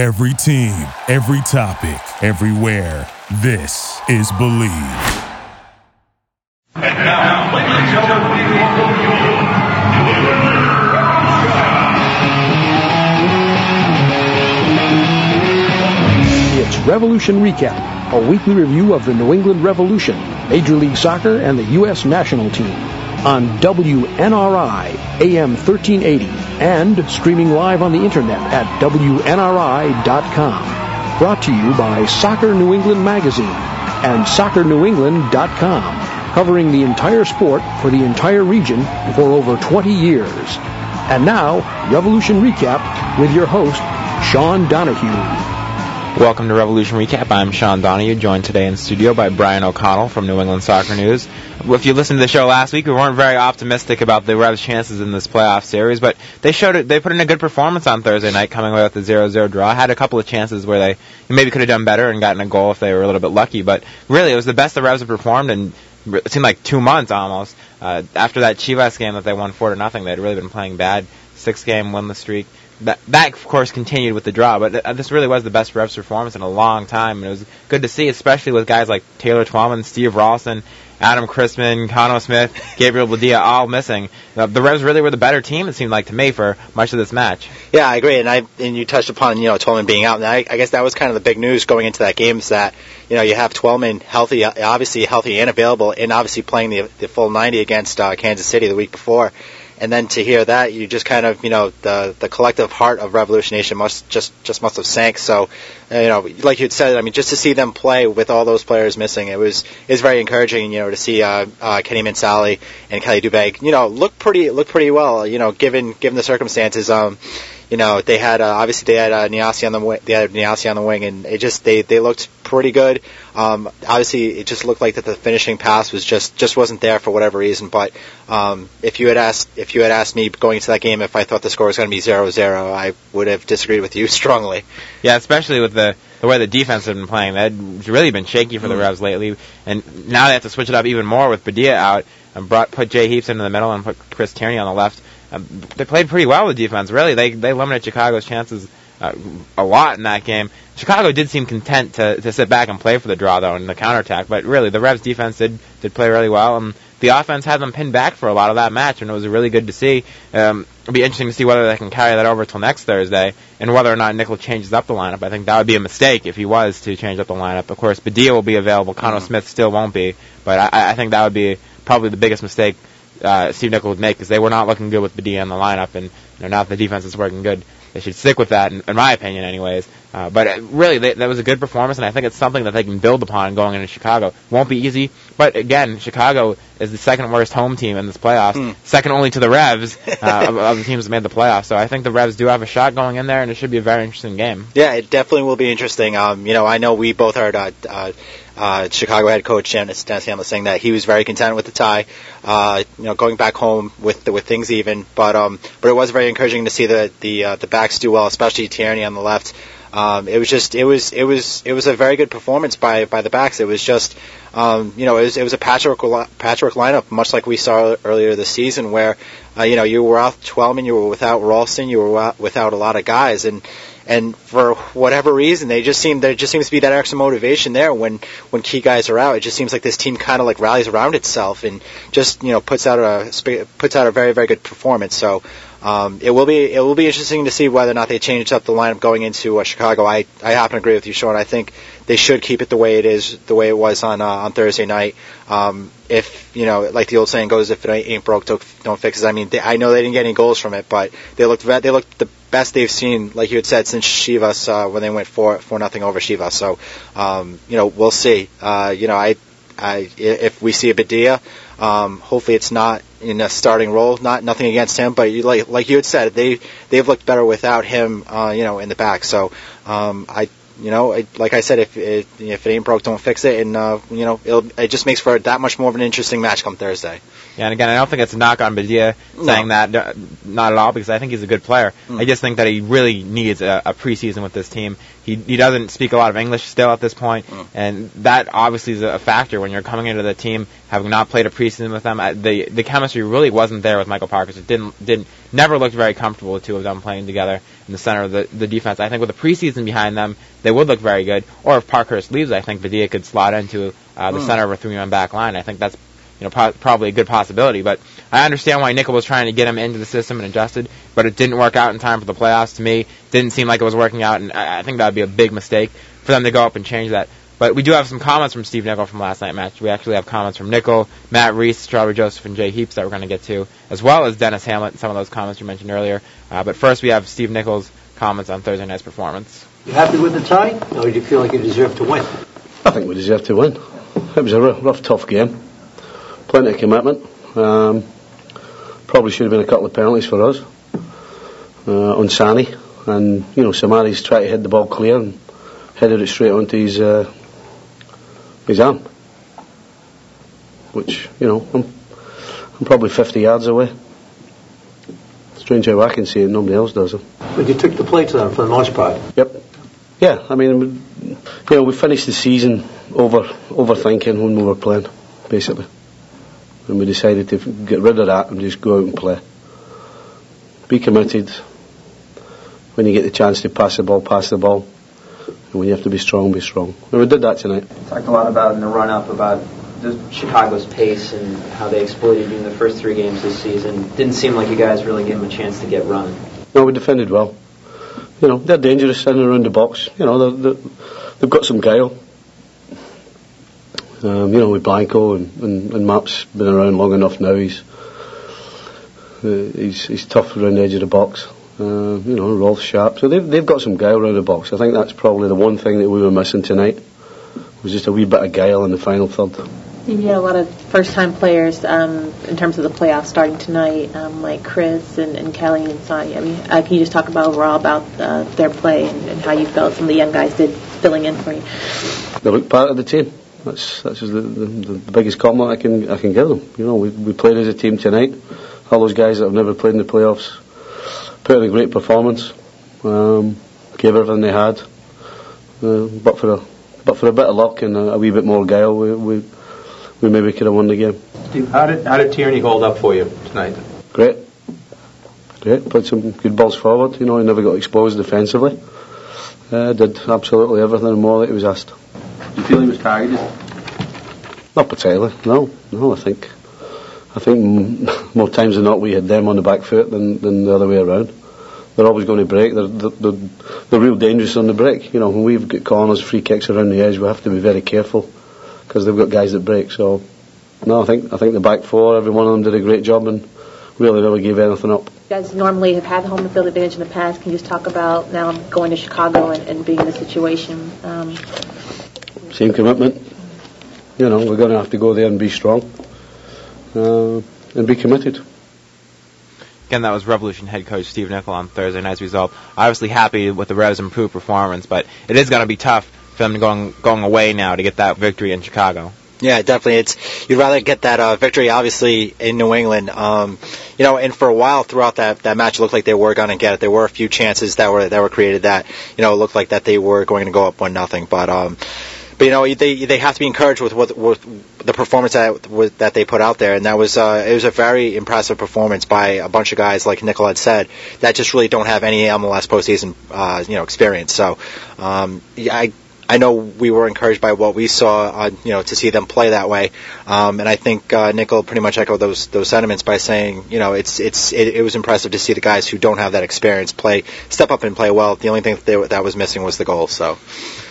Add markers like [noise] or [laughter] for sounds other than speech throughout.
Every team, every topic, everywhere. This is Believe. And now, ladies and gentlemen, we welcome you. It's Revolution Recap, a weekly review of the New England Revolution, Major League Soccer, and the U.S. national team on WNRI AM 1380 and streaming live on the internet at WNRI.com. Brought to you by Soccer New England Magazine and SoccerNewEngland.com, covering the entire sport for the entire region for over 20 years. And now, Revolution Recap with your host, Sean Donahue. Welcome to Revolution Recap. I'm Sean Donahue, joined today in studio by Brian O'Connell from New England Soccer News. If you listened to the show last week, we weren't very optimistic about the Revs' chances in this playoff series, but they showed it. They put in a good performance on Thursday night, coming away with a 0-0 draw. Had a couple of chances where they maybe could have done better and gotten a goal if they were a little bit lucky, but really it was the best the Revs have performed in it seemed like two months almost. Uh, after that Chivas game that they won four to nothing, they'd really been playing bad. Six game winless streak that, that of course continued with the draw, but th- this really was the best Revs performance in a long time, and it was good to see, especially with guys like Taylor Twellman, Steve Ralston, Adam Cristman, Khano Smith, [laughs] Gabriel Badilla all missing. The, the Revs really were the better team, it seemed like to me, for much of this match. Yeah, I agree, and I and you touched upon you know Twellman being out, and I, I guess that was kind of the big news going into that game is that you know you have Twellman healthy, obviously healthy and available, and obviously playing the the full 90 against uh, Kansas City the week before and then to hear that, you just kind of, you know, the the collective heart of Revolution Nation must just just must have sank. So, uh, you know, like you said, I mean, just to see them play with all those players missing, it was is very encouraging. You know, to see uh, uh, Kenny Mansally and Kheli Dubé, you know, look pretty look pretty well. You know, given given the circumstances. Um, you know, they had uh, obviously they had uh, Nyassi on the wing, they had Nyassi on the wing, and it just they they looked pretty good. Um, obviously, it just looked like that the finishing pass was just just wasn't there for whatever reason. But um, if you had asked if you had asked me going into that game if I thought the score was going to be 0-0, I would have disagreed with you [laughs] strongly. Yeah, especially with the the way the defense had been playing. That had really been shaky for the mm. Revs lately, and now they have to switch it up even more with Badilla out and brought put Jay Heaps into the middle and put Chris Tierney on the left. Um, they played pretty well with defense. Really, they they limited Chicago's chances uh, a lot in that game. Chicago did seem content to to sit back and play for the draw though in the counterattack, but really the Revs defense did did play really well. And the offense had them pinned back for a lot of that match, and it was really good to see. Um, it'll be interesting to see whether they can carry that over till next Thursday, and whether or not Nicol changes up the lineup. I think that would be a mistake if he was to change up the lineup. Of course, Badilla will be available. Khano mm-hmm. Smith still won't be, but I, I think that would be probably the biggest mistake uh, Steve Nicol would make because they were not looking good with Badilla in the lineup, and you know, now that the defense is working good, they should stick with that, in, in my opinion, anyways. Uh, but uh, really, they, that was a good performance, and I think it's something that they can build upon going into Chicago. Won't be easy, but again, Chicago is the second worst home team in this playoffs, mm. second only to the Revs [laughs] uh, of, of, the teams that made the playoffs. So I think the Revs do have a shot going in there, and it should be a very interesting game. Yeah, it definitely will be interesting. Um, you know, I know we both heard uh, uh, uh, Chicago head coach Denis, Denis Hamlett saying that he was very content with the tie. Uh, you know, going back home with the, with things even, but um, but it was very encouraging to see the the uh, the backs do well, especially Tierney on the left. Um, it was just it was it was it was a very good performance by by the backs. It was just um, you know it was it was a patchwork patchwork lineup, much like we saw earlier this season, where uh, you know you were without Twellman, you were without Ralston, you were without a lot of guys, and and for whatever reason, they just seem there just seems to be that extra motivation there when when key guys are out. It just seems like this team kind of like rallies around itself and just you know puts out a puts out a very very good performance. So um, it will be it will be interesting to see whether or not they change up the lineup going into uh, Chicago. I I happen to agree with you, Sean. I think they should keep it the way it is, the way it was on uh, on Thursday night. Um, if you know, like the old saying goes, if it ain't broke, don't, fix it. I mean, they, I know they didn't get any goals from it, but they looked they looked the best they've seen, like you had said, since Chivas uh, when they went four four nothing over Chivas. So um, you know, we'll see. Uh, you know, I, I if we see a Badilla. Um, hopefully, it's not in a starting role. Not nothing against him, but you, like like you had said, they they've looked better without him. Uh, you know, in the back. So um, I you know, it, like I said, if it, if it ain't broke, don't fix it, and uh, you know, it just makes for that much more of an interesting match come Thursday. Yeah, and again, I don't think it's a knock on Badilla saying no. that, not at all, because I think he's a good player. Mm. I just think that he really needs a, a preseason with this team. He he doesn't speak a lot of English still at this point, mm. and that obviously is a factor when you're coming into the team having not played a preseason with them. The the chemistry really wasn't there with Michael Parkhurst. It didn't didn't never looked very comfortable the two of them playing together. In the center of the, the defense. I think with the preseason behind them, they would look very good. Or if Parkhurst leaves, I think Badilla could slot into uh, the center of a three-man back line. I think that's you know pro- probably a good possibility. But I understand why Nicol was trying to get him into the system and adjusted, but it didn't work out in time for the playoffs. To me, didn't seem like it was working out, and I, I think that would be a big mistake for them to go up and change that. But we do have some comments from Steve Nicol from last night match. We actually have comments from Nicol, Matt Reis, Shalrie Joseph, and Jay Heaps that we're going to get to, as well as Denis Hamlett and some of those comments you mentioned earlier. Uh, but first, we have Steve Nicol's comments on Thursday night's performance. You happy with the tie, or did you feel like you deserved to win? I think we deserve to win. It was a rough, rough tough game. Plenty of commitment. Um, probably should have been a couple of penalties for us uh, on Sainey. And, you know, Soumaré's tried to hit the ball clear and headed it straight onto his, uh, his arm. Which, you know, I'm, I'm probably 50 yards away. Strange how I can see it, nobody else does it. But you took the play to them for the most part. Yep. Yeah, I mean, you know, we finished the season over overthinking when we were playing, basically. And we decided to get rid of that and just go out and play. Be committed. When you get the chance to pass the ball, pass the ball. When you have to be strong, be strong. And we did that tonight. talked a lot about in the run up about the Chicago's pace and how they exploited you in the first three games this season. Didn't seem like you guys really gave them a chance to get running. No, we defended well. You know, they're dangerous in and around the box. You know, they're, they're, they've got some guile. Um, you know, with Blanco and, and, and Mapp's been around long enough now. He's uh, he's, he's tough around the edge of the box. Uh, you know, Rolfe sharp. So they've, they've got some guile around the box. I think that's probably the one thing that we were missing tonight. Was just a wee bit of guile in the final third. You had a lot of first-time players um, in terms of the playoffs starting tonight, um, like Chris and, and Kheli and Sonny. I mean, uh, can you just talk about overall about uh, their play and, and how you felt some of the young guys did filling in for you? They look part of the team. That's that's just the, the, the biggest compliment I can I can give them. You know, we we played as a team tonight. All those guys that have never played in the playoffs put in a great performance. Um, gave everything they had. Uh, but for a but for a bit of luck and a, a wee bit more guile, we, we we maybe could have won the game. Steve, how did how did Tierney hold up for you tonight? Great. Great. Played some good balls forward. You know, he never got exposed defensively. Uh, did absolutely everything and more that he was asked. Do you feel he was targeted? Not particularly. No, no. I think, I think [laughs] more times than not we had them on the back foot than, than the other way around. They're always going to break. They're, they're, they're, real dangerous on the break. You know, when we've got corners, free kicks around the edge, we have to be very careful because they've got guys that break. So, no, I think I think the back four, every one of them did a great job and really never gave anything up. You guys normally have had the home field advantage in the past. Can you just talk about now going to Chicago and, and being in the situation? Um, Same commitment. You know, we're going to have to go there and be strong uh, and be committed. Again, that was Revolution head coach Steve Nicol on Thursday night's result. Obviously happy with the Revs' improved performance, but it is going to be tough for them going going away now to get that victory in Chicago. Yeah, definitely. It's you'd rather get that uh, victory, obviously, in New England. Um, you know, and for a while throughout that that match, it looked like they were going to get it. There were a few chances that were that were created that you know it looked like that they were going to go up one nothing. But um, but you know they they have to be encouraged with what with the performance that was, that they put out there, and that was uh, it was a very impressive performance by a bunch of guys like Nicol had said that just really don't have any MLS postseason uh, you know experience. So um, I I know we were encouraged by what we saw, uh, you know, to see them play that way. Um, and I think uh, Nicol pretty much echoed those those sentiments by saying, you know, it's it's it, it was impressive to see the guys who don't have that experience play step up and play well. The only thing that, they, that was missing was the goal. So,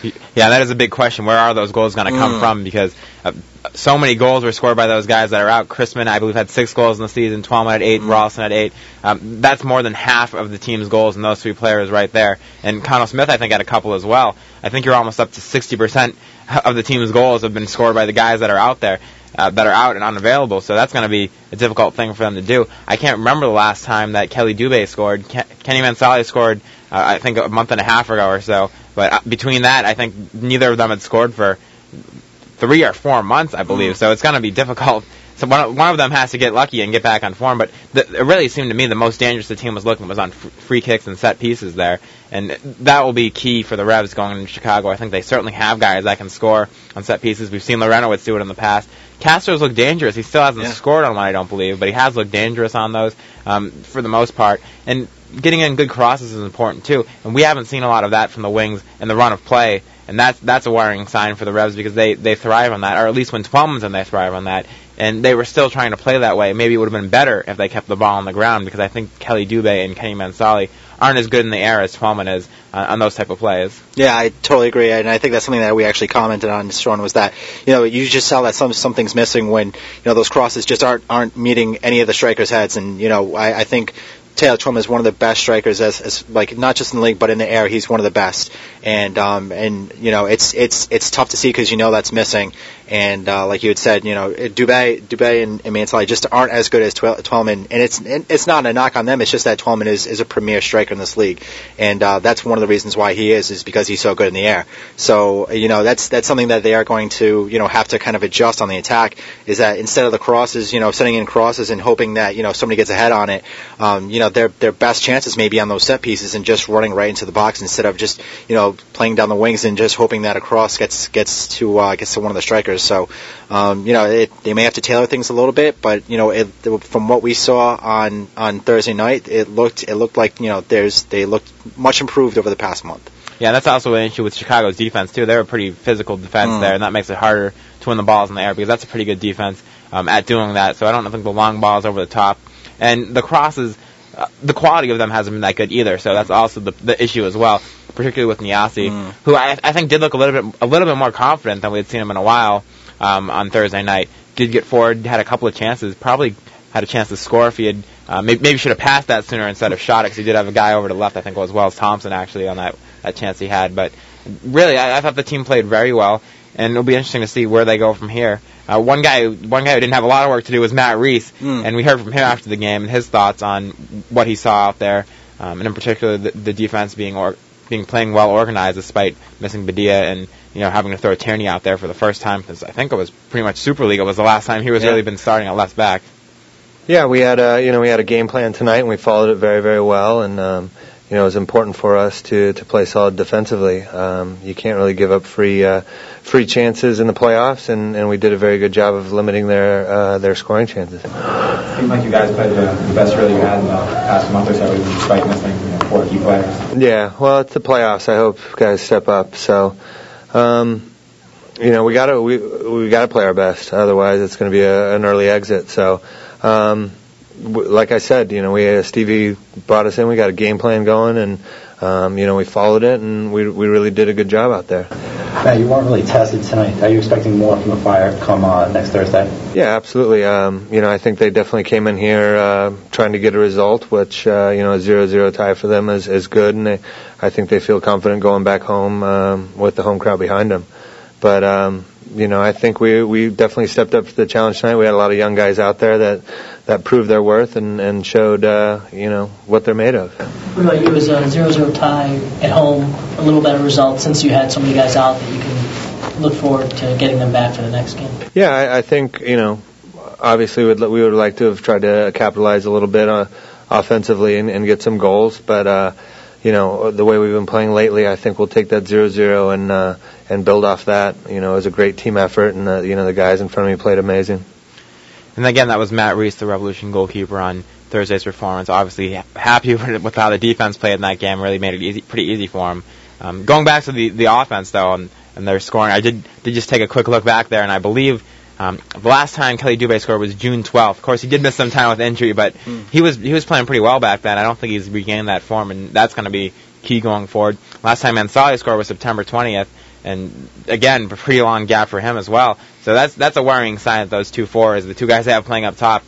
Yeah, that is a big question. Where are those goals going to come Mm. from? Because uh, so many goals were scored by those guys that are out. Cristman, I believe, had six goals in the season. Twellman had eight. Ralston had eight. Um, that's more than half of the team's goals in those three players right there. And Khano Smith, I think, had a couple as well. I think you're almost up to 60% of the team's goals have been scored by the guys that are out there. Uh, that are out and unavailable, so that's going to be a difficult thing for them to do. I can't remember the last time that Kheli Dubé scored. Ken- Kenny Mansally scored, I think, a month and a half ago or so. But uh, between that, I think neither of them had scored for three or four months, I believe. So it's going to be difficult. So one one of them has to get lucky and get back on form. But the, it really seemed to me the most dangerous the team was looking was on f- free kicks and set pieces there, and that will be key for the Revs going into Chicago. I think they certainly have guys that can score on set pieces. We've seen Larentowicz do it in the past. Castro's looked dangerous. He still hasn't Yeah. scored on one, I don't believe, but he has looked dangerous on those um, for the most part. And getting in good crosses is important too, and we haven't seen a lot of that from the wings in the run of play, and that's that's a worrying sign for the Revs because they they thrive on that, or at least when Twellman's in, they thrive on that, and they were still trying to play that way. Maybe it would have been better if they kept the ball on the ground because I think Kheli Dubé and Kenny Mansally aren't as good in the air as Twellman is uh, on those type of plays. Yeah, I totally agree, and I think that's something that we actually commented on. Sean was that you know you just tell that some something's missing when you know those crosses just aren't aren't meeting any of the strikers' heads, and you know I, I think Taylor Twellman is one of the best strikers as, as like not just in the league but in the air. He's one of the best, and um and you know it's it's it's tough to see because you know that's missing, and uh, like you had said, you know Dubé Dubé and, and Mansally just aren't as good as Twel- Twellman, and it's it's not a knock on them. It's just that Twellman is is a premier striker in this league, and uh, that's one of the reasons why he is is because he's so good in the air. So you know that's that's something that they are going to you know have to kind of adjust on the attack. Is that instead of the crosses, you know, sending in crosses and hoping that you know somebody gets ahead on it, um, you know their their best chances may be on those set pieces and just running right into the box instead of just you know playing down the wings and just hoping that a cross gets gets to uh, gets to one of the strikers. So um, you know it, they may have to tailor things a little bit, but you know it, from what we saw on on Thursday night, it looked it looked like you know there's they looked much improved over the past month. Yeah, that's also an issue with Chicago's defense too. They're a pretty physical defense Mm. there, and that makes it harder to win the balls in the air because that's a pretty good defense um, at doing that. So I don't think the long balls over the top and the crosses. Uh, the quality of them hasn't been that good either, so that's also the, the issue as well, particularly with Nyassi, Mm. who I, I think did look a little bit a little bit more confident than we had seen him in a while um, on Thursday night. Did get forward, had a couple of chances, probably had a chance to score if he had uh, maybe, maybe should have passed that sooner instead of shot it because he did have a guy over to the left, I think it was Wells Thompson actually on that that chance he had. But really, I, I thought the team played very well, and it'll be interesting to see where they go from here. Uh, one guy, one guy who didn't have a lot of work to do was Matt Reis, Mm. and we heard from him after the game and his thoughts on what he saw out there, um, and in particular the, the defense being or, being playing well organized despite missing Badilla and you know having to throw Tierney out there for the first time because I think it was pretty much SuperLiga. It was the last time he was Yeah. really been starting at left back. Yeah, we had a you know we had a game plan tonight and we followed it very very well and um, you know it was important for us to to play solid defensively. Um, you can't really give up free uh, free chances in the playoffs and, and we did a very good job of limiting their uh, their scoring chances. Seemed like you guys played the, the best really you had in the past month or so, despite missing you know, four key players. Yeah, well, it's the playoffs. I hope guys step up. So, um, you know, we gotta we we gotta play our best. Otherwise, it's going to be a, an early exit. So, um, like I said, you know, we uh, Stevie brought us in. We got a game plan going, and um, you know, we followed it, and we we really did a good job out there. Now, you weren't really tested tonight. Are you expecting more from the Fire come uh, next Thursday? Yeah, absolutely. Um, you know, I think they definitely came in here uh, trying to get a result, which uh, you know, a zero-zero tie for them is is good, and they, I think they feel confident going back home um, with the home crowd behind them. But um, you know, I think we we definitely stepped up to the challenge tonight. We had a lot of young guys out there that that proved their worth and and showed uh, you know what they're made of. What about you? It was a 0-0 tie at home, a little better result since you had so many guys out that you can look forward to getting them back for the next game. Yeah, I, I think you know, obviously we'd, we would like to have tried to capitalize a little bit uh, offensively and, and get some goals, but uh, you know the way we've been playing lately, I think we'll take that zero zero and uh, and build off that. You know, it was a great team effort, and uh, you know the guys in front of me played amazing. And again, that was Matt Reis, the Revolution goalkeeper, on Thursday's performance. Obviously, happy [laughs] with with how the defense played in that game. Really made it easy, pretty easy for him. Um, going back to the the offense though, and, and their scoring, I did did just take a quick look back there, and I believe. Um, the last time Kheli Dubé scored was June 12th. Of course, he did miss some time with injury, but he was he was playing pretty well back then. I don't think he's regained that form, and that's going to be key going forward. Last time Mansally scored was September 20th, and again, a pretty long gap for him as well. So that's that's a worrying sign that those two forwards, the two guys they have playing up top,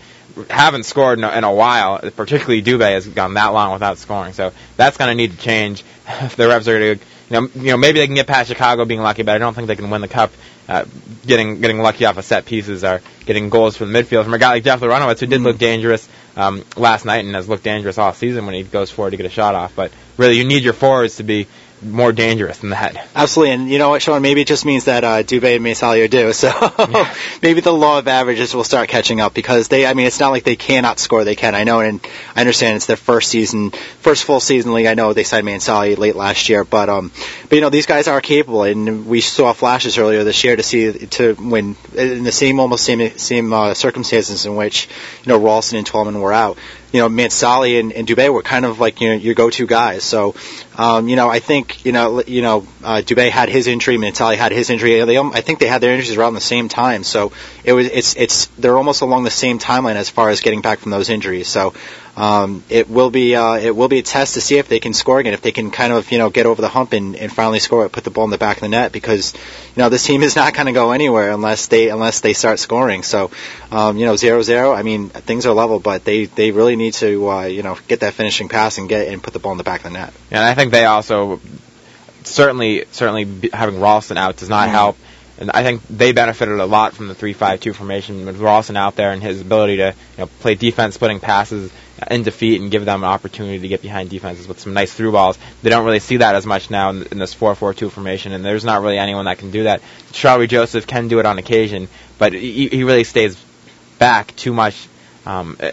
haven't scored in a, in a while. Particularly Dubé has gone that long without scoring. So that's going to need to change [laughs] if the Revs are going to, you know, you know, maybe they can get past Chicago being lucky, but I don't think they can win the cup. Uh, getting getting lucky off of set pieces or getting goals from the midfield from a guy like Jeff Larentowicz who did look dangerous um, last night and has looked dangerous all season when he goes forward to get a shot off. But really, you need your forwards to be more dangerous than that. Absolutely, and you know what, Sean? Maybe it just means that uh, Dubé and Mansally are due. So [laughs] [laughs] maybe the law of averages will start catching up because they. I mean, it's not like they cannot score; they can. I know, and I understand it's their first season, first full season league. I know they signed Mansally late last year, but um, but you know these guys are capable, and we saw flashes earlier this year to see to when in the same almost same same uh, circumstances in which you know Ralston and Twellman were out. you know, Mansally and, and Dubé were kind of like you know your go-to guys. So, um, you know, I think you know, you know, uh, had his injury, Mansally had his injury. They, I think they had their injuries around the same time. So it was, it's, it's, they're almost along the same timeline as far as getting back from those injuries. So, um, it will be uh, it will be a test to see if they can score again, if they can kind of you know get over the hump and, and finally score it, put the ball in the back of the net because you know this team is [laughs] not going to go anywhere unless they unless they start scoring. So um, you know zero zero. I mean things are level, but they they really need to uh, you know get that finishing pass and get and put the ball in the back of the net. Yeah, think they also certainly certainly having Ralston out does not Mhm. help. And I think they benefited a lot from the three-five-two formation with Ralston out there and his ability to you know play defense, splitting passes in defeat, and give them an opportunity to get behind defenses with some nice through balls. They don't really see that as much now in, in this four-four-two formation, and there's not really anyone that can do that. Shalrie Joseph can do it on occasion, but he, he really stays back too much um, eh,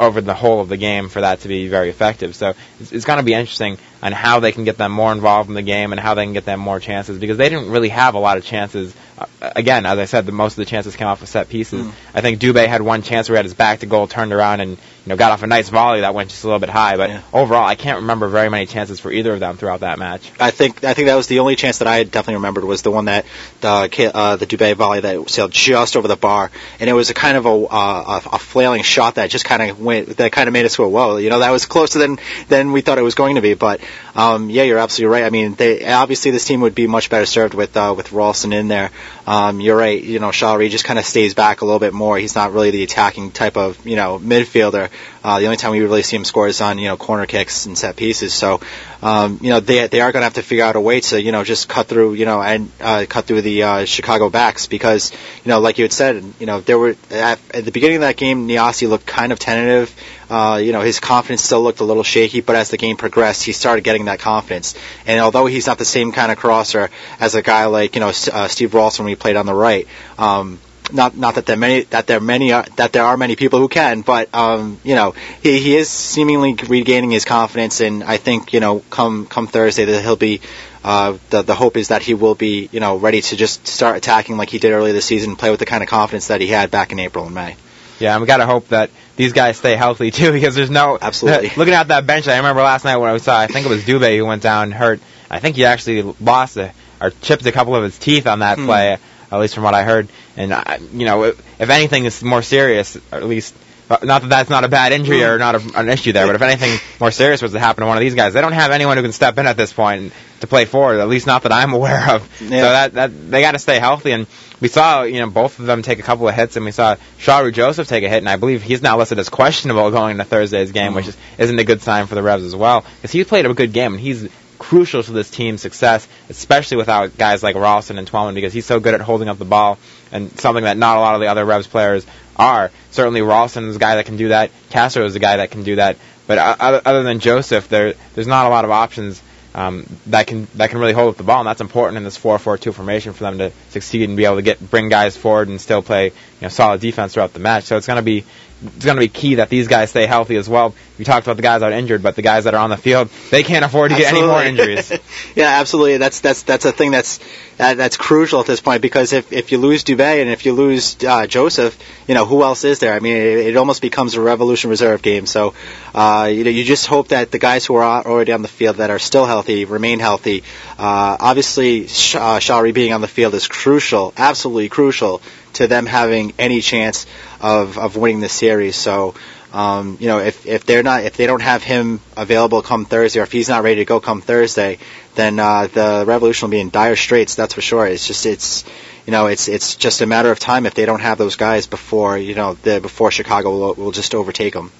over the whole of the game for that to be very effective. So it's, it's going to be interesting on how they can get them more involved in the game and how they can get them more chances because they didn't really have a lot of chances. Uh, again, as I said, the most of the chances came off of set pieces. Mm. I think Dubé had one chance where he had his back to goal, turned around, and you know got off a nice volley that went just a little bit high. But overall, I can't remember very many chances for either of them throughout that match. I think I think that was the only chance that I definitely remembered was the one that the K- uh, the Dubé volley that sailed just over the bar, and it was a kind of a uh, a, a flailing shot that just kind of went that kind of made us go whoa, you know that was closer than than we thought it was going to be. But um, yeah, you're absolutely right. I mean, they obviously this team would be much better served with uh, with Ralston in there. Um, you're right. You know, Shalrie just kind of stays back a little bit more. He's not really the attacking type of you know midfielder. Uh, the only time we really see him score is on you know corner kicks and set pieces. So um, you know they they are going to have to figure out a way to you know just cut through you know and uh, cut through the uh, Chicago backs because you know like you had said you know there were at, at the beginning of that game Nyassi looked kind of tentative. Uh, you know his confidence still looked a little shaky, but as the game progressed, he started getting that confidence. And although he's not the same kind of crosser as a guy like you know uh, Steve Ralston when he played on the right. Um, not not that there many that there many are, that there are many people who can, but um, you know he he is seemingly regaining his confidence, and I think you know come come Thursday that he'll be. Uh, the the hope is that he will be you know ready to just start attacking like he did earlier this season, play with the kind of confidence that he had back in April and May. Yeah, and we got to hope that these guys stay healthy too, [laughs] because there's no Absolutely. [laughs] looking at that bench. I remember last night when I saw, I think it was Dubé who went down and hurt. I think he actually lost a, or chipped a couple of his teeth on that Hmm. play, at least from what I heard. And I, you know, if, anything is more serious, or at least. uh, Not that that's not a bad injury or not a, an issue there, but if anything more serious was to happen to one of these guys, they don't have anyone who can step in at this point to play forward. At least not that I'm [laughs] aware of. So that that they got to stay healthy. And we saw you know both of them take a couple of hits, and we saw Shalrie Joseph take a hit, and I believe he's now listed as questionable going into Thursday's game, which is, isn't a good sign for the Revs as well, because he played a good game and he's crucial to this team's success, especially without guys like Ralston and Twellman, because he's so good at holding up the ball, and something that not a lot of the other Revs players are. Certainly Ralston is a guy that can do that. Castro is a guy that can do that. But other, other than Joseph, there there's not a lot of options um, that can that can really hold up the ball, and that's important in this 4-4-2 formation for them to succeed and be able to get bring guys forward and still play you know solid defense throughout the match. So it's going to be it's going to be key that these guys stay healthy as well. We talked about the guys that are injured, but the guys that are on the field, they can't afford to get any more injuries. [laughs] yeah, absolutely. That's that's that's a thing that's that, that's crucial at this point because if if you lose Dubé and if you lose uh, Joseph, you know who else is there? I mean, it, it almost becomes a Revolution Reserve game. So, uh, you know, you just hope that the guys who are already on the field that are still healthy remain healthy. Uh, obviously, Sh- uh, Shalrie being on the field is crucial, absolutely crucial to them having any chance of of winning the series. So. Um, you know, if if they're not, if they don't have him available come Thursday, or if he's not ready to go come Thursday, then uh, the Revolution will be in dire straits. That's for sure. It's just it's, you know, it's it's just a matter of time if they don't have those guys before you know the before Chicago will, will just overtake them.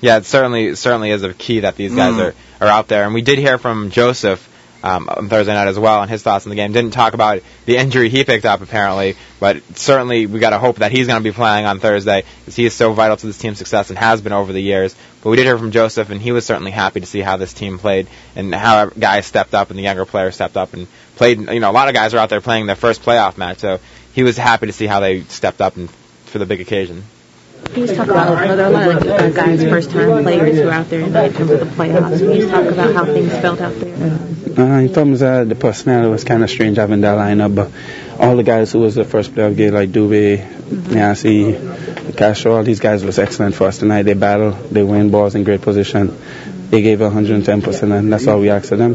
Yeah, it certainly certainly is a key that these guys Mm. are, are out there. And we did hear from Joseph um, on Thursday night as well, and his thoughts on the game. Didn't talk about the injury he picked up apparently, but certainly we got to hope that he's going to be playing on Thursday because he is so vital to this team's success and has been over the years. But we did hear from Joseph, and he was certainly happy to see how this team played and how guys stepped up and the younger players stepped up and played. You know, a lot of guys are out there playing their first playoff match, so he was happy to see how they stepped up and for the big occasion. Can you just talk about, are there a lot of like, uh, guys, first-time players who are out there in terms of the playoffs? Can you just talk about how things felt out there? Uh, in terms of the personnel, it was kind of strange having that lineup, but all the guys who was the first playoff game, like Dubé, Mm-hmm. Nancy, Castro, all these guys was excellent for us tonight. They battle, they win balls in great position. They gave 110%, and that's all we asked of them.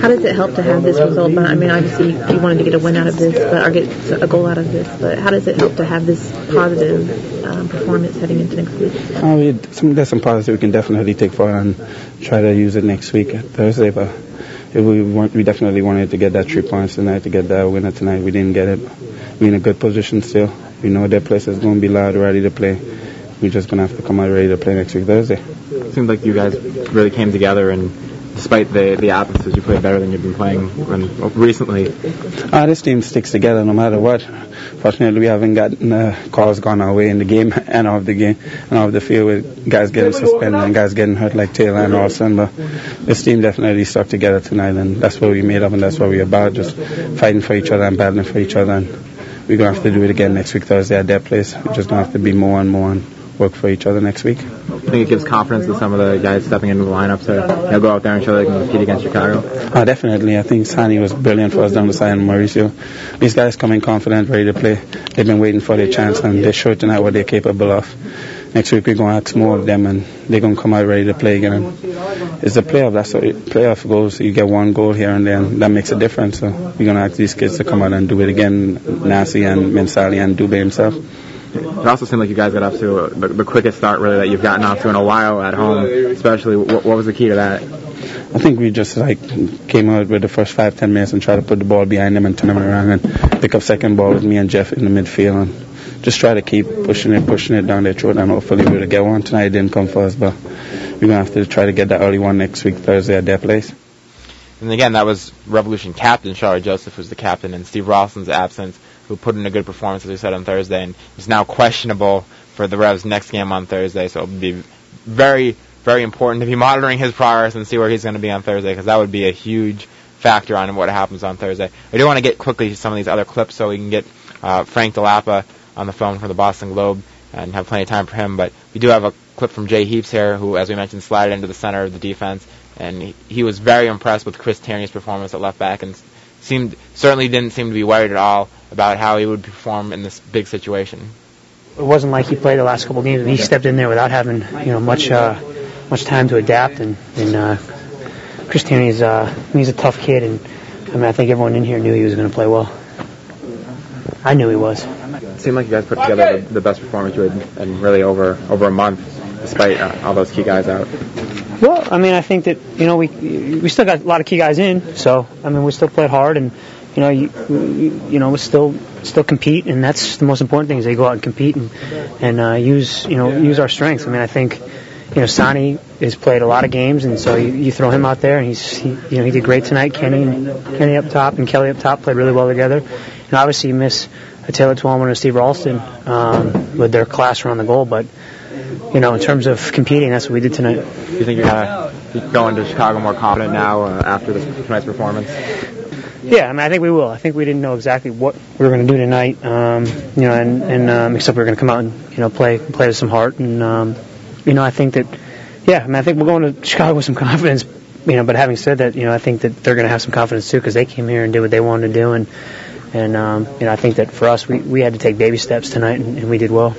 How does it help to have this result? I mean, obviously you wanted to get a win out of this, but, or get a goal out of this, but how does it help to have this positive um, performance heading into next week? Oh, we, some, there's some positives we can definitely take forward and try to use it next week, Thursday, but if we want, we definitely wanted to get that three points tonight, to get that winner tonight. We didn't get it. We're in a good position still. We know their place is going to be loud, ready to play. We're just going to have to come out ready to play next week, Thursday. It seemed like you guys really came together, and despite the the absences, you played better than you've been playing recently. Uh, this team sticks together no matter what. Fortunately, we haven't gotten uh, calls gone our way in the game [laughs] and off the game and off the field with guys getting suspended and guys getting hurt like Taylor and Austin. But this team definitely stuck together tonight, and that's what we made up, and that's what we're about, just fighting for each other and battling for each other. And we're going to have to do it again next week, Thursday, at their place. We're just going to have to be more and more and work for each other next week. Think it gives confidence to some of the guys stepping into the lineup to you know, go out there and show they can compete against Chicago. Oh, definitely. I think Sainey was brilliant for us down the side and Mauricio. These guys come in confident, ready to play. They've been waiting for their chance and they showed tonight what they're capable of. Next week we're going to ask more of them and they're going to come out ready to play again. And it's the playoff. That's what playoff goes. You get one goal here and there and that makes a difference. So we're going to ask these kids to come out and do it again. Nyassi and Mansally and Dubé himself. It also seemed like you guys got off to the, the quickest start really that you've gotten off to in a while at home, especially. What, what was the key to that? I think we just like came out with the first five ten minutes and tried to put the ball behind them and turn them around and pick up second ball with me and Jeff in the midfield and just try to keep pushing it, pushing it down their throat and hopefully we'll get one tonight. It didn't come for us, but we're gonna have to try to get that early one next week Thursday at their place. And again, that was Revolution captain Shalrie Joseph, who's the captain, and Steve Ralston's absence, who put in a good performance, as we said on Thursday, and is now questionable for the Revs' next game on Thursday. So it'll be very, very important to be monitoring his progress and see where he's going to be on Thursday, because that would be a huge factor on what happens on Thursday. I do want to get quickly to some of these other clips so we can get uh, Frank Dell'Apa on the phone for the Boston Globe and have plenty of time for him. But we do have a clip from Jay Heaps here, who, as we mentioned, slided into the center of the defense, and he, he was very impressed with Chris Tierney's performance at left back, and seemed certainly didn't seem to be worried at all about how he would perform in this big situation. It wasn't like he played the last couple of games, and he stepped in there without having you know much uh, much time to adapt. And, and uh, Chris Tierney's uh, he's a tough kid, and I mean I think everyone in here knew he was going to play well. I knew he was. It seemed like you guys put together the, the best performance you had in really over over a month, despite uh, all those key guys out. Well, I mean, I think that you know we we still got a lot of key guys in, so I mean we still played hard, and you know you you, know we still still compete, and that's the most important thing is they go out and compete and and uh, use you know use our strengths. I mean, I think you know Sainey has played a lot of games, and so you, you throw him out there, and he's he, you know he did great tonight. Kenny and Kenny up top and Kheli up top played really well together, and obviously you miss a Taylor Twellman and Steve Ralston um, with their class around the goal, but you know, in terms of competing, that's what we did tonight. Do you think you're gonna be going to Chicago more confident now uh, after this tonight's performance? Yeah, I mean, I think we will. I think we didn't know exactly what we were going to do tonight, um, you know, and, and um, except we were going to come out and you know play play with some heart, and um, you know, I think that, yeah, I mean, I think we're going to Chicago with some [laughs] confidence, you know. But having said that, you know, I think that they're going to have some confidence too because they came here and did what they wanted to do, and and um, you know, I think that for us, we we had to take baby steps tonight, and, and we did well.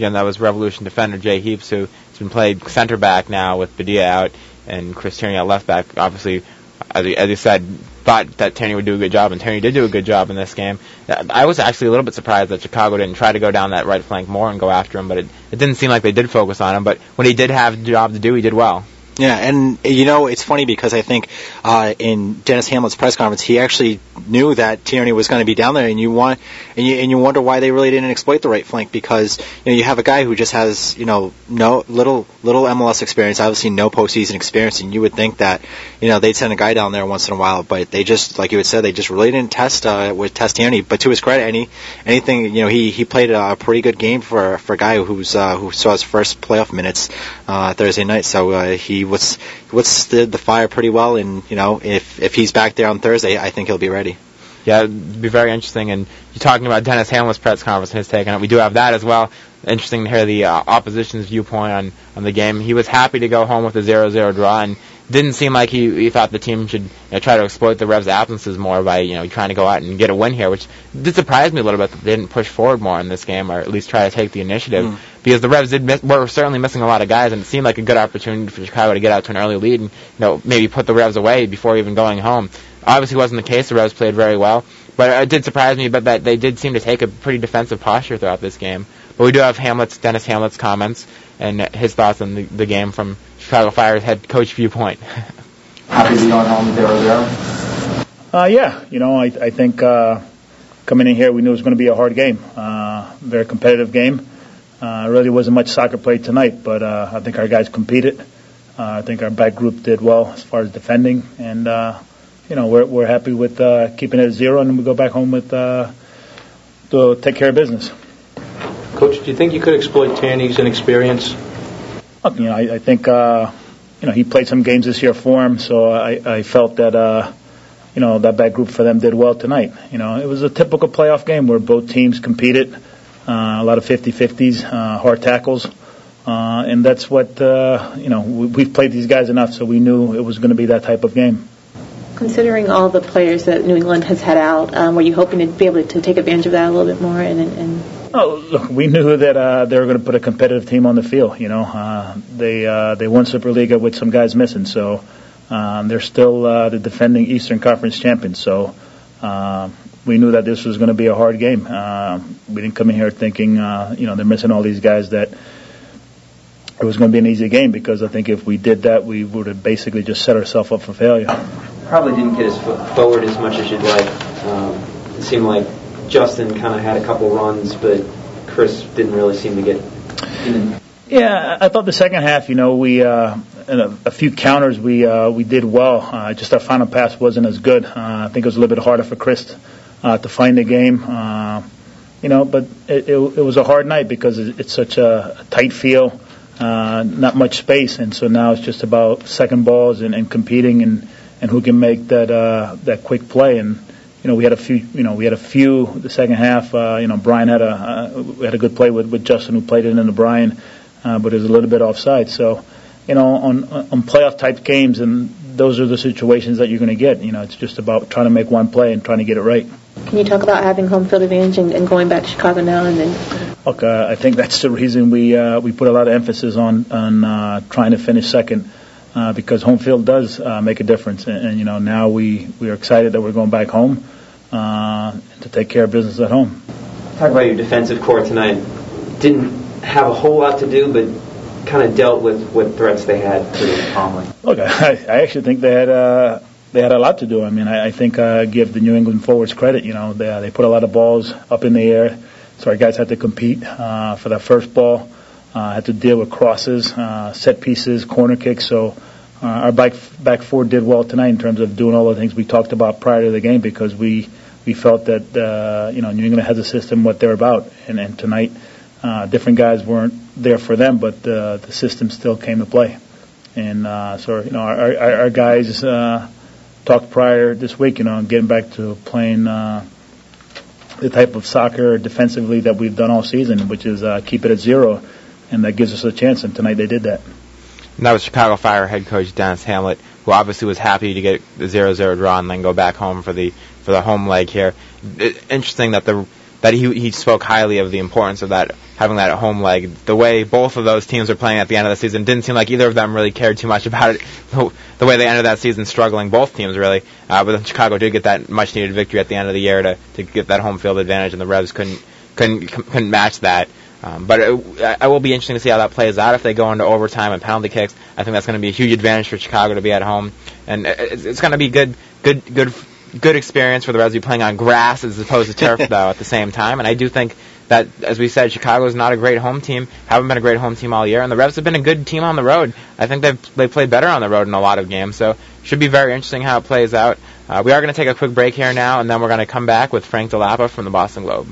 Again, that was Revolution defender Jay Heaps, who has been played center back now with Badilla out and Chris Tierney at left back. Obviously, as you, as you said, thought that Tierney would do a good job, and Tierney did do a good job in this game. I was actually a little bit surprised that Chicago didn't try to go down that right flank more and go after him, but it, it didn't seem like they did focus on him. But when he did have a job to do, he did well. Yeah, and you know it's funny because I think uh, in Denis Hamlett's press conference he actually knew that Tierney was going to be down there, and you want and you and you wonder why they really didn't exploit the right flank because you know you have a guy who just has you know no little little MLS experience, obviously no postseason experience, and you would think that you know they'd send a guy down there once in a while, but they just like you had said they just really didn't test uh, with test Tierney. But to his credit, any anything you know he he played a pretty good game for for a guy who's uh, who saw his first playoff minutes uh, Thursday night, so uh, he was withstood the fire pretty well, and you know if if he's back there on Thursday, I think he'll be ready. yeah, it'd be very interesting. And you're talking about Denis Hamlett's press conference and his take on it. We do have that as well. Interesting to hear the uh, opposition's viewpoint on, on the game. He was happy to go home with a 0-0 draw and didn't seem like he, he thought the team should you know, try to exploit the Revs' absences more by you know trying to go out and get a win here, which did surprise me a little bit that they didn't push forward more in this game or at least try to take the initiative Mm. because the Revs did miss, were certainly missing a lot of guys and it seemed like a good opportunity for Chicago to get out to an early lead and you know maybe put the Revs away before even going home. Obviously, wasn't the case. The Revs played very well, but it did surprise me. But that they did seem to take a pretty defensive posture throughout this game. But we do have Hamlett's Denis Hamlett's comments and his thoughts on the, the game from Chicago Fire's head coach viewpoint. Happy to be going home 0-0? Uh, yeah, you know, I, I think uh, coming in here, we knew it was going to be a hard game, uh, very competitive game. Uh, really wasn't much soccer played tonight, but uh, I think our guys competed. Uh, I think our back group did well as far as defending, and uh, you know, we're we're happy with uh, keeping it at zero, and then we go back home with uh, to take care of business. Coach, do you think you could exploit Tierney's inexperience? Look, you know, I, I think uh, you know he played some games this year for him, so I, I felt that uh, you know that back group for them did well tonight. You know, it was a typical playoff game where both teams competed, uh, a lot of 50-50s, uh, hard tackles, uh, and that's what uh, you know we, we've played these guys enough, so we knew it was going to be that type of game. Considering all the players that New England has had out, um, were you hoping to be able to take advantage of that a little bit more? And, and, and Oh, look, we knew that uh, they were going to put a competitive team on the field. You know, uh, they uh, they won Superliga with some guys missing, so um, they're still uh, the defending Eastern Conference champions. So uh, we knew that this was going to be a hard game. Uh, we didn't come in here thinking, uh, you know, they're missing all these guys that it was going to be an easy game because I think if we did that, we would have basically just set ourselves up for failure. Probably didn't get as forward as much as you'd like. Um, it seemed like Justin kind of had a couple runs, but Chris didn't really seem to get. Didn't, Yeah, I thought the second half, you know, we uh, in a, a few counters we uh, we did well. Uh, just our final pass wasn't as good. Uh, I think it was a little bit harder for Chris uh, to find the game. Uh, you know, but it, it, it was a hard night because it, it's such a, a tight field, uh, not much space, and so now it's just about second balls and, and competing and, and who can make that uh, that quick play. And you know, we had a few. You know, we had a few the second half. Uh, you know, Brian had a uh, we had a good play with, with Justin who played it into Brian, uh, but it was a little bit offside. So, you know, on on playoff type games, and those are the situations that you're going to get. You know, it's just about trying to make one play and trying to get it right. can you talk about having home field advantage and, and going back to Chicago now and then? Look, uh, I think that's the reason we uh, we put a lot of emphasis on on uh, trying to finish second. Uh, because home field does uh, make a difference, and, and you know now we, we are excited that we're going back home uh, to take care of business at home. talk about your defensive core tonight. Didn't have a whole lot to do, but kind of dealt with what threats they had pretty calmly. Look, [laughs] I, I actually think they had uh, they had a lot to do. I mean, I, I think uh, give the New England forwards credit. You know, they they put a lot of balls up in the air, so our guys had to compete uh, for that first ball. Uh, had to deal with crosses, uh, set pieces, corner kicks. So uh, our back back four did well tonight in terms of doing all the things we talked about prior to the game because we we felt that uh, you know New England has a system what they're about, and, and tonight uh, different guys weren't there for them, but uh, the system still came to play. And uh, so you know our our, our guys uh, talked prior this week, you know, getting back to playing. Uh, the type of soccer defensively that we've done all season, which is uh, keep it at zero, and that gives us a chance. And tonight they did that. And that was Chicago Fire head coach Denis Hamlett, who obviously was happy to get the 0-0 draw and then go back home for the for the home leg here. It, interesting that the that he he spoke highly of the importance of that having that home leg. The way both of those teams were playing at the end of the season didn't seem like either of them really cared too much about it. The way they ended that season struggling, both teams really. Uh, but then Chicago did get that much needed victory at the end of the year to to get that home field advantage, and the Revs couldn't couldn't couldn't match that. Um, but it, I will be interesting to see how that plays out if they go into overtime and penalty kicks. I think that's going to be a huge advantage for Chicago to be at home, and it's, it's going to be good, good, good, good experience for the Reds to be playing on grass as opposed to turf, [laughs] though, at the same time. And I do think that, as we said, Chicago is not a great home team, haven't been a great home team all year, and the Revs have been a good team on the road. I think they've they played better on the road in a lot of games, so should be very interesting how it plays out. Uh, we are going to take a quick break here now, and then we're going to come back with Frank Dell'Apa from the Boston Globe.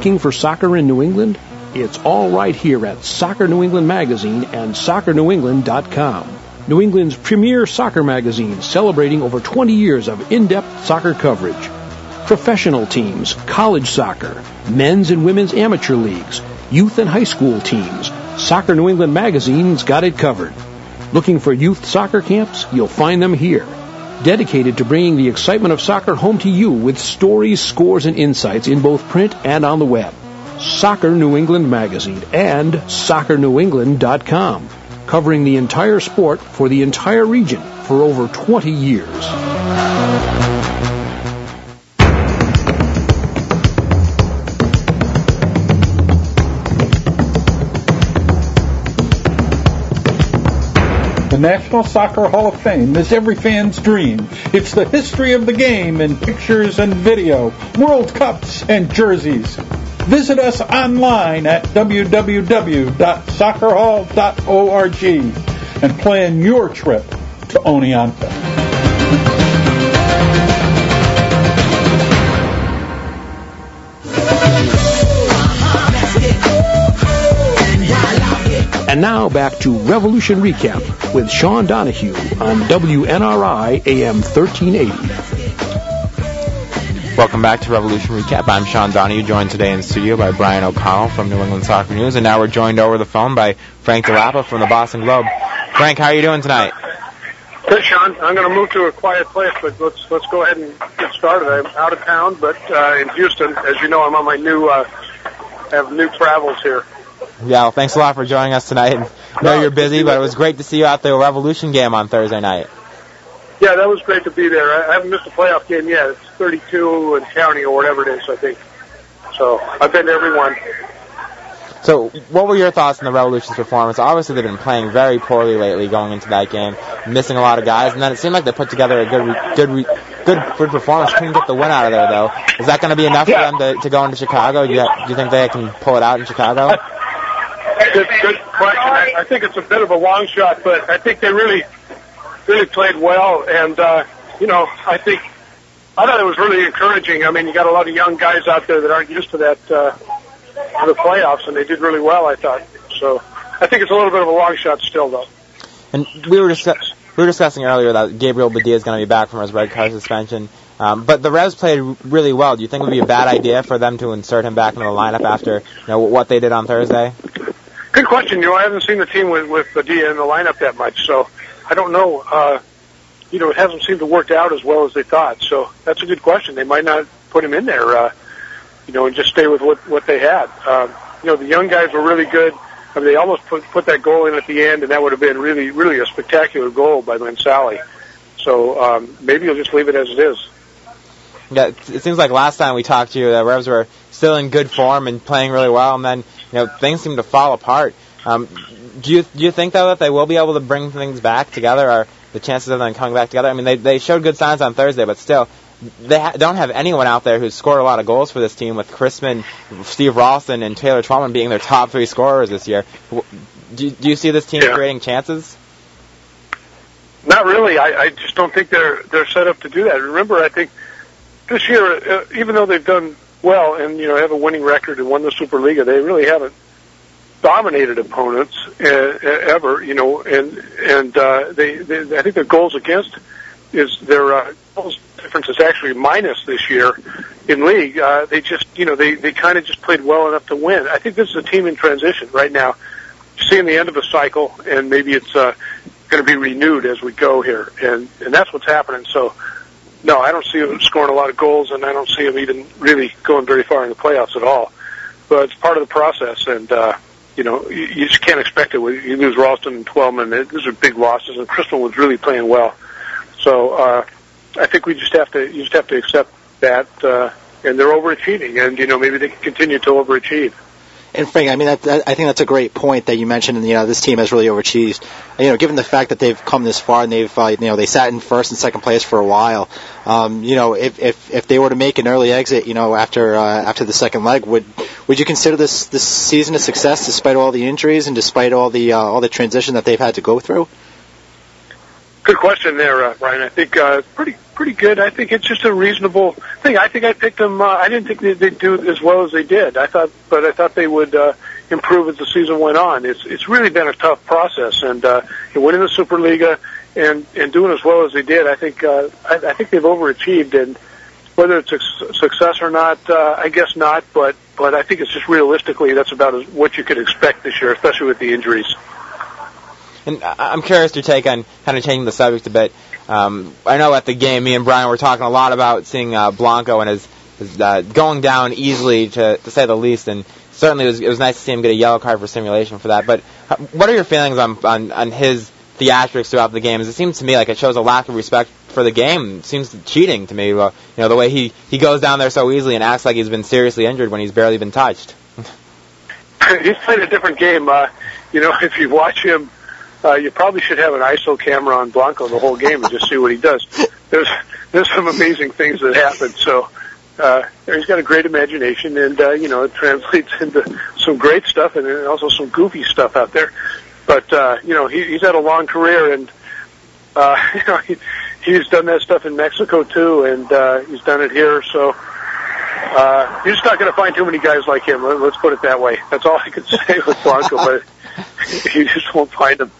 Looking for soccer in New England? It's all right here at Soccer New England Magazine and SoccerNewEngland.com. New England's premier soccer magazine celebrating over 20 years of in-depth soccer coverage. Professional teams, college soccer, men's and women's amateur leagues, youth and high school teams. Soccer New England Magazine's got it covered. Looking for youth soccer camps? You'll find them here. Dedicated to bringing the excitement of soccer home to you with stories, scores, and insights in both print and on the web. Soccer New England Magazine and SoccerNewEngland.com, covering the entire sport for the entire region for over 20 years. National Soccer Hall of Fame is every fan's dream. It's the history of the game in pictures and video, World Cups and jerseys. Visit us online at www.soccerhall.org and plan your trip to Oneonta. And now back to Revolution Recap with Sean Donahue on WNRI AM 1380. Welcome back to Revolution Recap. I'm Sean Donahue, joined today in studio by Brian O'Connell from New England Soccer News, and now we're joined over the phone by Frank Dell'Apa from the Boston Globe. Frank, how are you doing tonight? Good, Sean. I'm going to move to a quiet place, but let's let's go ahead and get started. I'm out of town, but uh, in Houston, as you know, I'm on my new uh, have new travels here. Yeah, well, thanks a lot for joining us tonight. I know you're busy, but it was great to see you at the Revolution game on Thursday night. Yeah, that was great to be there. I haven't missed a playoff game yet. It's 32 and county or whatever it is, I think. So I've been to every one. So, what were your thoughts on the Revolution's performance? Obviously, they've been playing very poorly lately going into that game, missing a lot of guys, and then it seemed like they put together a good, good, good, good performance. Couldn't get the win out of there, though. Is that going to be enough Yeah. for them to, to go into Chicago? Do you, do you think they can pull it out in Chicago? Good, good question. I, I think it's a bit of a long shot, but I think they really, really played well. And uh, you know, I think I thought it was really encouraging. I mean, you got a lot of young guys out there that aren't used to that uh, the playoffs, and they did really well. I thought. So I think it's a little bit of a long shot still, though. And we were just we were discussing earlier that Gabriel Badilla is going to be back from his red card suspension. Um, but the Revs played really well. Do you think it would be a bad idea for them to insert him back into the lineup after you know what they did on Thursday? Good question. You know, I haven't seen the team with with Badilla in the lineup that much, so I don't know. Uh, you know, it hasn't seemed to work out as well as they thought. So that's a good question. They might not put him in there, uh, you know, and just stay with what what they had. Um, you know, the young guys were really good. I mean, they almost put put that goal in at the end, and that would have been really really a spectacular goal by Mansally. So um, maybe you'll just leave it as it is. Yeah, it, it seems like last time we talked to you, the Revs were still in good form and playing really well, and then you know things seem to fall apart. Um, do you do you think though that they will be able to bring things back together, or the chances of them coming back together? I mean, they they showed good signs on Thursday, but still, they ha- don't have anyone out there who's scored a lot of goals for this team, with Cristman, Steve Ralston, and Taylor Twellman being their top three scorers this year. Do you, do you see this team creating chances? Not really. I, I just don't think they're they're set up to do that. Remember, I think this year, uh, even though they've done well and you know have a winning record and won the Superliga, they really haven't dominated opponents uh, ever. You know, and and uh, they, they I think their goals against is their uh, goals difference is actually minus this year in league. Uh, they just you know they they kind of just played well enough to win. I think this is a team in transition right now, seeing the end of a cycle, and maybe it's uh, going to be renewed as we go here, and and that's what's happening. So. No, I don't see them scoring a lot of goals, and I don't see them even really going very far in the playoffs at all. But it's part of the process, and uh, you know you, you just can't expect it. You lose Ralston and Twellman; it- those are big losses, and Cristman was really playing well. So uh, I think we just have to you just have to accept that, uh, and they're overachieving, and you know maybe they can continue to overachieve. And Frank, I mean, that, that, I think that's a great point that you mentioned. And, you know, this team has really overachieved. You know, given the fact that they've come this far and they've, uh, you know, they sat in first and second place for a while. Um, you know, if, if if they were to make an early exit, you know, after uh, after the second leg, would would you consider this this season a success despite all the injuries and despite all the uh, all the transition that they've had to go through? Good question there, uh, Brian. I think uh, pretty pretty good. I think it's just a reasonable thing. I think I picked them. Uh, I didn't think they- they'd do as well as they did. I thought, but I thought they would uh, improve as the season went on. It's it's really been a tough process, and uh, winning the Superliga and and doing as well as they did, I think uh, I, I think they've overachieved. And whether it's a success or not, uh, I guess not. But but I think it's just realistically that's about as, what you could expect this year, especially with the injuries. And I'm curious your take on kind of changing the subject a bit. Um, I know at the game, me and Brian were talking a lot about seeing uh, Blanco and his, his uh, going down easily, to, to say the least. And certainly it was, it was nice to see him get a yellow card for simulation for that. But what are your feelings on, on, on his theatrics throughout the game? As it seems to me like it shows a lack of respect for the game. It seems cheating to me. Uh, you know the way he, he goes down there so easily and acts like he's been seriously injured when he's barely been touched. [laughs] he's played a different game. Uh, you know, [laughs] if you watch him, uh, you probably should have an ISO camera on Blanco the whole game and just see what he does. There's there's some amazing things that happen. So uh, he's got a great imagination, and uh, you know it translates into some great stuff and also some goofy stuff out there. But uh, you know he, he's had a long career, and uh, [laughs] you know he, he's done that stuff in Mexico too, and uh, he's done it here. So uh, you're just not going to find too many guys like him. Let- Let's put it that way. That's all I can [laughs] say with Blanco, but [laughs] you just won't find him.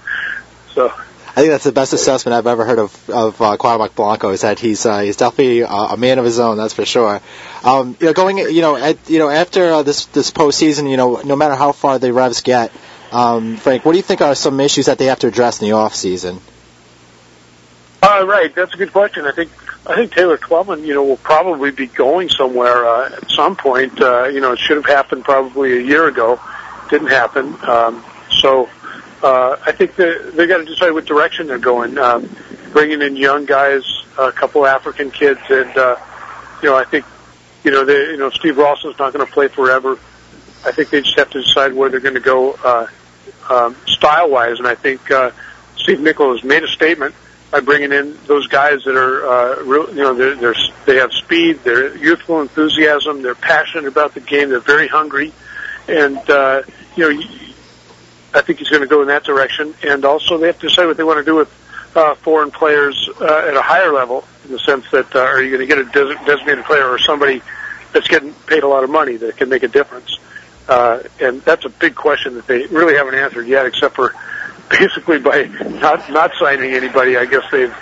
So I think that's the best assessment I've ever heard of of uh, Cuauhtemoc Blanco. Is that he's uh, he's definitely uh, a man of his own. That's for sure. Um, you know, going you know at you know after uh, this this postseason, you know, no matter how far the Revs get, um, Frank, what do you think are some issues that they have to address in the off season? Uh, right, that's a good question. I think I think Taylor Twellman, you know, will probably be going somewhere uh, at some point. Uh, you know, it should have happened probably a year ago. Didn't happen. Um, so uh, I think they got to decide what direction they're going. Um, bringing in young guys, a couple African kids, and uh, you know, I think you know, they, you know, Steve Ralston's not going to play forever. I think they just have to decide where they're going to go uh, um, style-wise, and I think uh, Steve Nicol has made a statement by bringing in those guys that are, uh, real, you know, they're, they're, they have speed, they're youthful enthusiasm, they're passionate about the game, they're very hungry, and uh, you know, I think he's going to go in that direction. And also, they have to decide what they want to do with uh, foreign players uh, at a higher level, in the sense that uh, are you going to get a des- designated player or somebody that's getting paid a lot of money that can make a difference? Uh, and that's a big question that they really haven't answered yet, except for [laughs] basically by not not signing anybody. I guess they've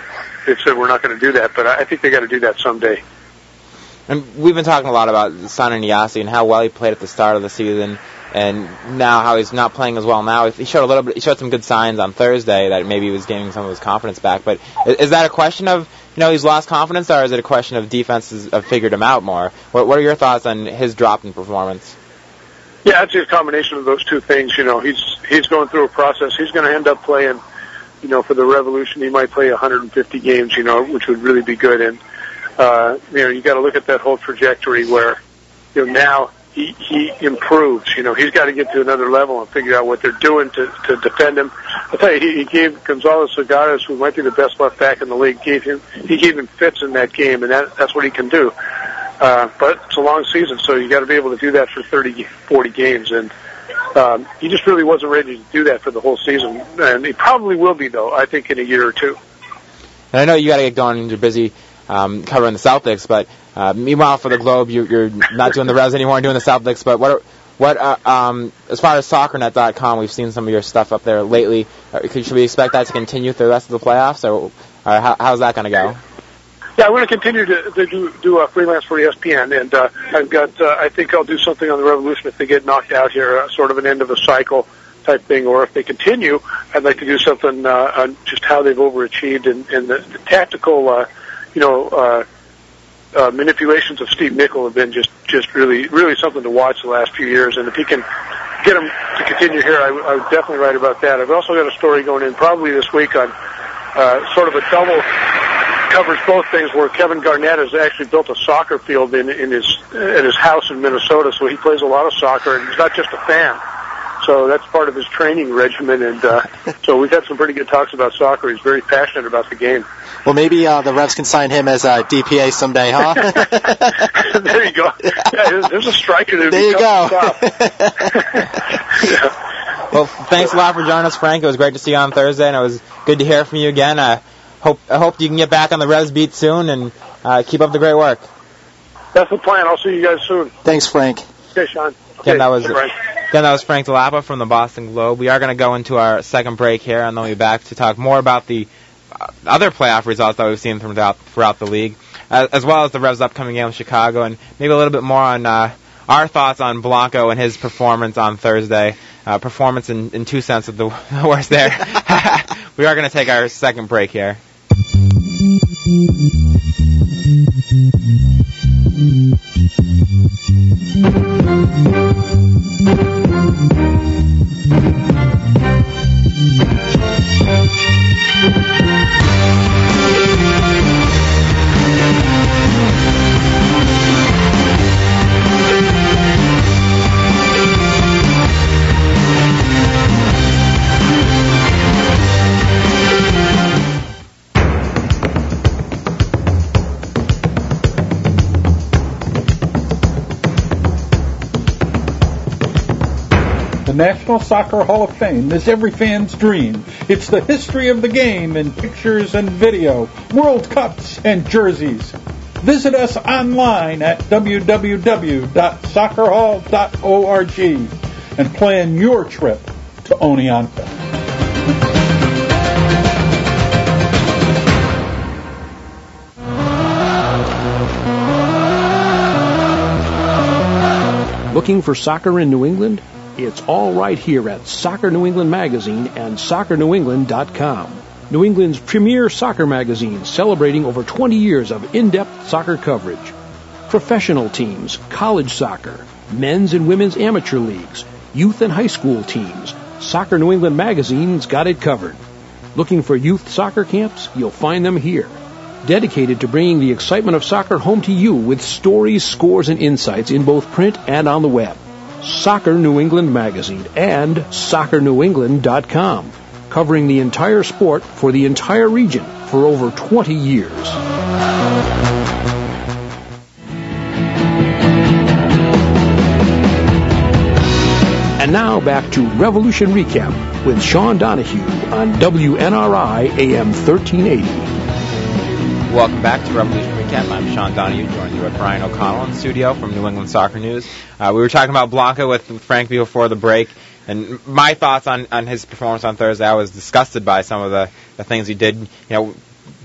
they've said we're not going to do that, but I think they got to do that someday. And we've been talking a lot about Sainey Nyassi and how well he played at the start of the season, and now how he's not playing as well now. He showed a little bit. He showed some good signs on Thursday that maybe he was gaining some of his confidence back. But is that a question of you know he's lost confidence, or is it a question of defenses have figured him out more? What, what are your thoughts on his drop in performance? Yeah, it's a combination of those two things. You know, he's he's going through a process. He's going to end up playing, you know, for the Revolution. He might play 150 games, you know, which would really be good. And uh, you know, you got to look at that whole trajectory where, you know, now he improves. You know, he's got to get to another level and figure out what they're doing to to defend him. I'll tell you, he, he gave Gonzalo Segares, who might be the best left back in the league, gave him he gave him fits in that game, and that that's what he can do. Uh, but it's a long season, so you got to be able to do that for 30, 40 games, and um, he just really wasn't ready to do that for the whole season, and he probably will be though. I think in a year or two. And I know you got to get going you're busy um, covering the Celtics, but uh, meanwhile for the Globe, you, you're not doing the Revs anymore and doing the Celtics. But what, are, what, uh, um, as far as SoccerNet.com, we've seen some of your stuff up there lately. Uh, should we expect that to continue through the rest of the playoffs, or, or how, how's that going to go? Yeah, I'm going to continue to, to do do uh, freelance for ESPN, and uh, I've got. Uh, I think I'll do something on the Revolution if they get knocked out here, uh, sort of an end of a cycle type thing, or if they continue, I'd like to do something uh, on just how they've overachieved and, and the, the tactical, uh, you know, uh, uh, manipulations of Steve Nicol have been just just really really something to watch the last few years, and if he can get him to continue here, I, would- definitely write about that. I've also got a story going in probably this week on uh, sort of a double covers both things where Kevin Garnett has actually built a soccer field in in his at his house in Minnesota, so he plays a lot of soccer and he's not just a fan. So that's part of his training regimen, and uh, [laughs] so we've had some pretty good talks about soccer. He's very passionate about the game. Well, maybe uh, the Revs can sign him as a DPA someday, huh? [laughs] there you go. Yeah, there's, there's a striker there. There you go. [laughs] Well, thanks a lot for joining us, Frank. It was great to see you on Thursday, and it was good to hear from you again. I hope I hope you can get back on the Revs beat soon and uh, keep up the great work. That's the plan. I'll see you guys soon. Thanks, Frank. Okay, Sean. Again, that was Okay, Frank. Again that was Frank Dell'Apa from the Boston Globe. We are going to go into our second break here, and then we'll be back to talk more about the uh, other playoff results that we've seen throughout throughout the league, as well as the Revs' upcoming game with Chicago, and maybe a little bit more on uh, our thoughts on Blanco and his performance on Thursday. Uh, performance in, in two cents of the [laughs] worst there. [laughs] we are going to take our second break here. National Soccer Hall of Fame is every fan's dream. It's the history of the game in pictures and video, World Cups and jerseys. Visit us online at www.soccerhall.org and plan your trip to Oneonta. Looking for soccer in New England? It's all right here at Soccer New England Magazine and soccernewengland.com. New England's premier soccer magazine celebrating over 20 years of in-depth soccer coverage. Professional teams, college soccer, men's and women's amateur leagues, youth and high school teams. Soccer New England Magazine's got it covered. Looking for youth soccer camps? You'll find them here. Dedicated to bringing the excitement of soccer home to you with stories, scores, and insights in both print and on the web. Soccer New England Magazine and soccernewengland.com, covering the entire sport for the entire region for over 20 years. And now back to Revolution Recap with Sean Donahue on WNRI AM 1380. Welcome back to Revolution Recap. I'm Sean Donahue, joined you with Brian O'Connell in studio from New England Soccer News. Uh, we were talking about Blanco with Frank before the break, and my thoughts on, on his performance on Thursday. I was disgusted by some of the, the things he did. You know,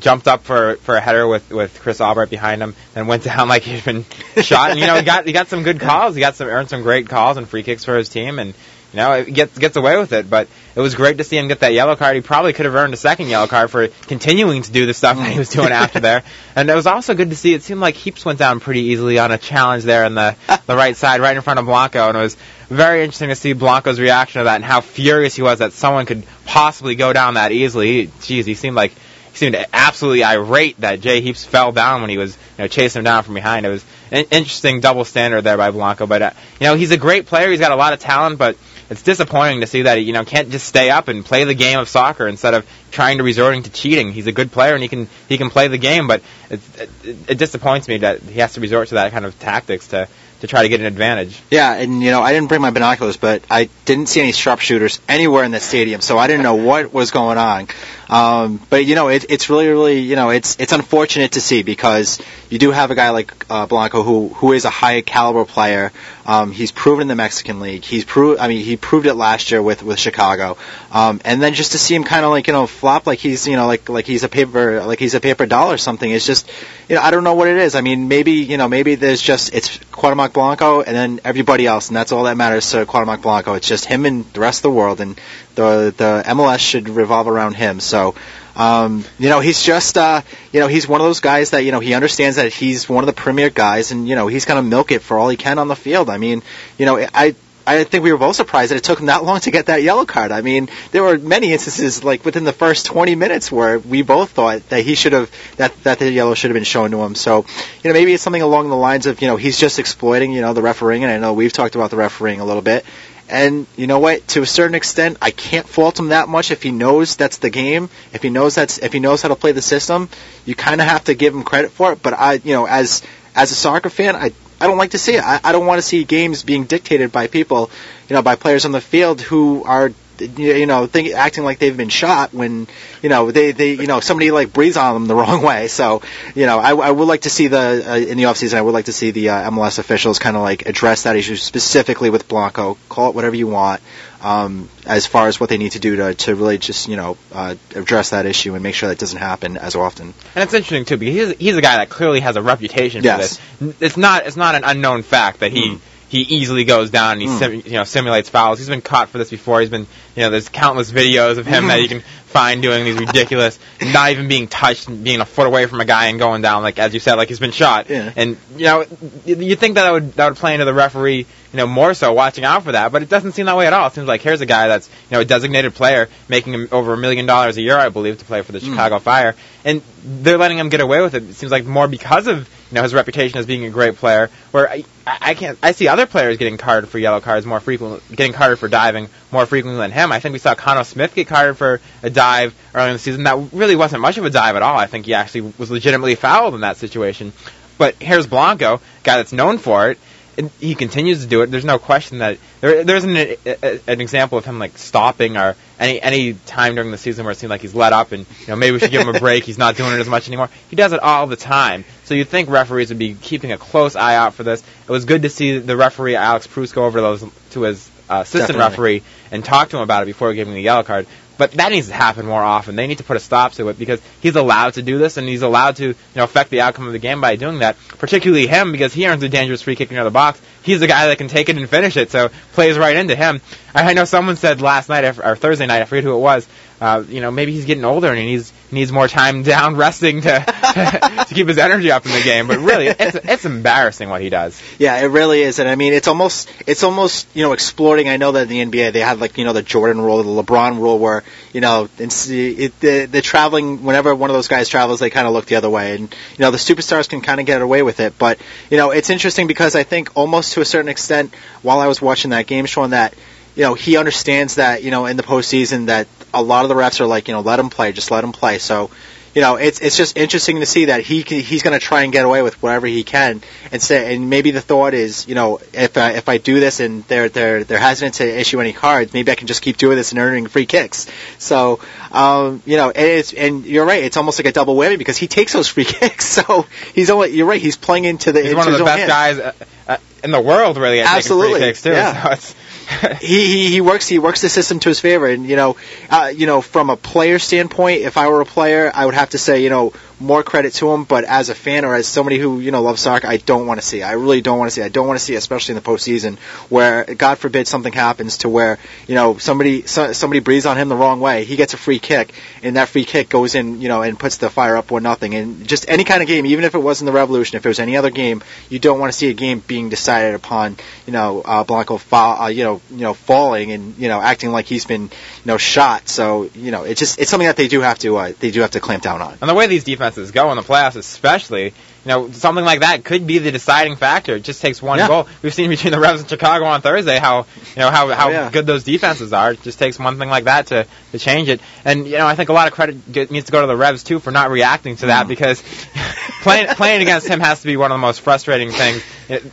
jumped up for for a header with with Chris Albright behind him, then went [laughs] down like he'd been shot. And you know, he got he got some good calls. He got some earned some great calls and free kicks for his team, and you know, it gets gets away with it. But it was great to see him get that yellow card. He probably could have earned a second yellow card for continuing to do the stuff that he was doing after there. [laughs] And it was also good to see. It seemed like Heaps went down pretty easily on a challenge there in the the right side, right in front of Blanco, and it was very interesting to see Blanco's reaction to that and how furious he was that someone could possibly go down that easily. He, geez, he seemed like he seemed absolutely irate that Jay Heaps fell down when he was you know chasing him down from behind. It was an interesting double standard there by Blanco, but uh, you know he's a great player. He's got a lot of talent, but it's disappointing to see that he you know can't just stay up and play the game of soccer instead of trying to resorting to cheating. He's a good player and he can he can play the game, but it, it, it disappoints me that he has to resort to that kind of tactics to to try to get an advantage. Yeah, and you know, I didn't bring my binoculars, but I didn't see any sharpshooters anywhere in the stadium, so I didn't know what was going on. Um, but you know, it, it's really, really, you know, it's it's unfortunate to see because you do have a guy like uh, Blanco who who is a high caliber player. Um, he's proven in the Mexican League. He's proved. I mean, he proved it last year with with Chicago. Um, and then just to see him kind of like you know flop like he's you know like like he's a paper like he's a paper doll or something. It's just you know I don't know what it is. I mean, maybe you know maybe there's just it's Cuauhtemoc Blanco and then everybody else, and that's all that matters to Cuauhtemoc Blanco. It's just him and the rest of the world, and the the MLS should revolve around him. So. Um, you know, he's just, uh, you know, he's one of those guys that, you know, he understands that he's one of the premier guys and, you know, he's going to milk it for all he can on the field. I mean, you know, I, I think we were both surprised that it took him that long to get that yellow card. I mean, there were many instances, like within the first 20 minutes, where we both thought that he should have that that the yellow should have been shown to him. So, you know, maybe it's something along the lines of, you know, he's just exploiting, you know, the refereeing. And I know we've talked about the refereeing a little bit. And you know what? To a certain extent, I can't fault him that much if he knows that's the game. If he knows that's if he knows how to play the system, you kind of have to give him credit for it. But I, you know, as as a soccer fan, I I don't like to see it. I, I don't want to see games being dictated by people, you know, by players on the field who are you know, think, acting like they've been shot when, you know, they, they, you know, somebody like breathes on them the [laughs] wrong way. So, you know, I, I would like to see the, uh, in the offseason, I would like to see the uh, MLS officials kind of like address that issue specifically with Blanco. Call it whatever you want. Um, as far as what they need to do to, to really just, you know, uh, address that issue and make sure that doesn't happen as often. And it's interesting too because he's, he's a guy that clearly has a reputation for Yes. this. It's not it's not an unknown fact that he he easily goes down and he Mm. sim, you know simulates fouls. He's been caught for this before. He's been you know there's countless videos of him that you can find doing these ridiculous, not even being touched, and being a foot away from a guy and going down like as you said like he's been shot. Yeah. And you know you you think that would that would play into the referee you know more so watching out for that, but it doesn't seem that way at all. It seems like here's a guy that's you know a designated player making over a million dollars a year, I believe, to play for the Mm. Chicago Fire, and they're letting him get away with it. It seems like more because of you know his reputation as being a great player. Where I, I can't I see other players getting carded for yellow cards more frequently, getting carded for diving more frequently than him. I think we saw Khano Smith get carded for a dive earlier in the season. That really wasn't much of a dive at all. I think he actually was legitimately fouled in that situation. But here's Blanco, guy that's known for it. And he continues to do it. There's no question that there, there isn't a, a, an example of him like stopping or any any time during the season where it seemed like he's let up and you know maybe we should give him a break. He's not doing it as much anymore. He does it all the time. So you'd think referees would be keeping a close eye out for this. It was good to see the referee Alex Prus go over those to his uh, assistant Definitely. referee and talk to him about it before giving the yellow card. But that needs to happen more often. They need to put a stop to it because he's allowed to do this and he's allowed to, you know, affect the outcome of the game by doing that. Particularly him because he earns a dangerous free kick near the box. He's the guy that can take it and finish it, so plays right into him. I know someone said last night or Thursday night, I forget who it was. Uh, you know, maybe he's getting older and he needs needs more time down [laughs] resting to [laughs] to keep his energy up in the game. But really, it's it's embarrassing what he does. Yeah, it really is, and I mean, it's almost it's almost you know exploiting. I know that in the NBA they have like you know the Jordan rule, the LeBron rule, where you know it's, it, the the traveling whenever one of those guys travels, they kind of look the other way, and you know the superstars can kind of get away with it. But you know it's interesting because I think almost to a certain extent, while I was watching that game, Sean, that you know he understands that you know in the postseason that a lot of the refs are like you know let him play, just let him play. So you know, it's it's just interesting to see that he he's going to try and get away with whatever he can, and say, and maybe the thought is, you know, if I, if I do this and they're they're they're hesitant to issue any cards, maybe I can just keep doing this and earning free kicks. So, um, you know, and it's and you're right, it's almost like a double whammy because he takes those free [laughs] kicks. So he's only you're right, he's playing into the He's into one of the best hands. guys uh, uh, in the world, really, at Absolutely, taking free kicks too. yeah. [laughs] So it's [laughs] he, he he works he works the system to his favor. And you know uh, you know from a player standpoint if I were a player I would have to say you know more credit to him but as a fan or as somebody who you know loves soccer I don't want to see I really don't want to see I don't want to see especially in the postseason where God forbid something happens to where you know somebody so, somebody breathes on him the wrong way. He gets a free kick and that free kick goes in you know and puts the fire up one nothing. And just any kind of game even if it wasn't the revolution if it was any other game you don't want to see a game being decided upon you know uh, Blanco fall, uh, you know you know falling and you know acting like he's been you know shot. So you know it's just it's something that they do have to uh, they do have to clamp down on. And the way these defenses go in the playoffs, especially, you know, something like that could be the deciding factor. It just takes one Yeah. goal. We've seen between the Revs and Chicago on Thursday how, you know, how how Oh, yeah. good those defenses are. It just takes one thing like that to to change it. And you know, I think a lot of credit get, needs to go to the Revs too for not reacting to Mm. that because [laughs] playing playing against him has to be one of the most frustrating things,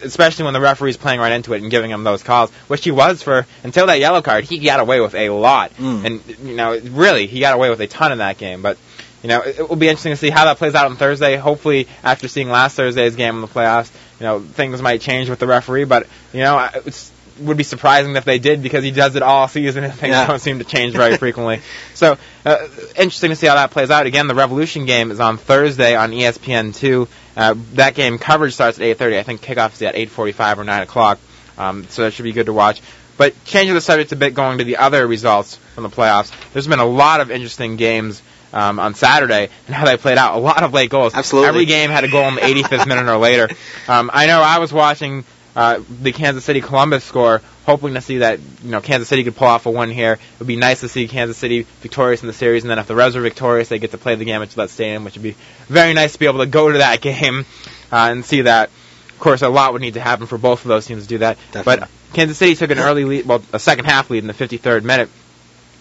especially when the referee's playing right into it and giving him those calls, which he was for until that yellow card. He got away with a lot, Mm. and you know, really, he got away with a ton in that game. But you know, it, it will be interesting to see how that plays out on Thursday. Hopefully, after seeing last Thursday's game in the playoffs, you know, things might change with the referee. But you know, I- it's would be surprising if they did because he does it all season and things Yeah. don't seem to change very frequently. [laughs] So, uh, interesting to see how that plays out. Again, the Revolution game is on Thursday on E ESPN2. Uh, that game coverage starts at 8:30. I think kickoff is at 8:45 or 9 o'clock. Um, so that should be good to watch. But changing the subject a bit, going to the other results from the playoffs. There's been a lot of interesting games um, on Saturday and how they played out. A lot of late goals. Absolutely. Every game had a goal in the 85th minute or later. [laughs] Um, I know I was watching uh, the Kansas City Columbus score, hoping to see that you know Kansas City could pull off a win here. It would be nice to see Kansas City victorious in the series, and then if the Revs are victorious, they get to play the game at Gillette Stadium, which would be very nice to be able to go to that [laughs] game uh, and see that. Of course, a lot would need to happen for both of those teams to do that. Definitely. But Kansas City took an early lead, well, a second half lead in the 53rd minute.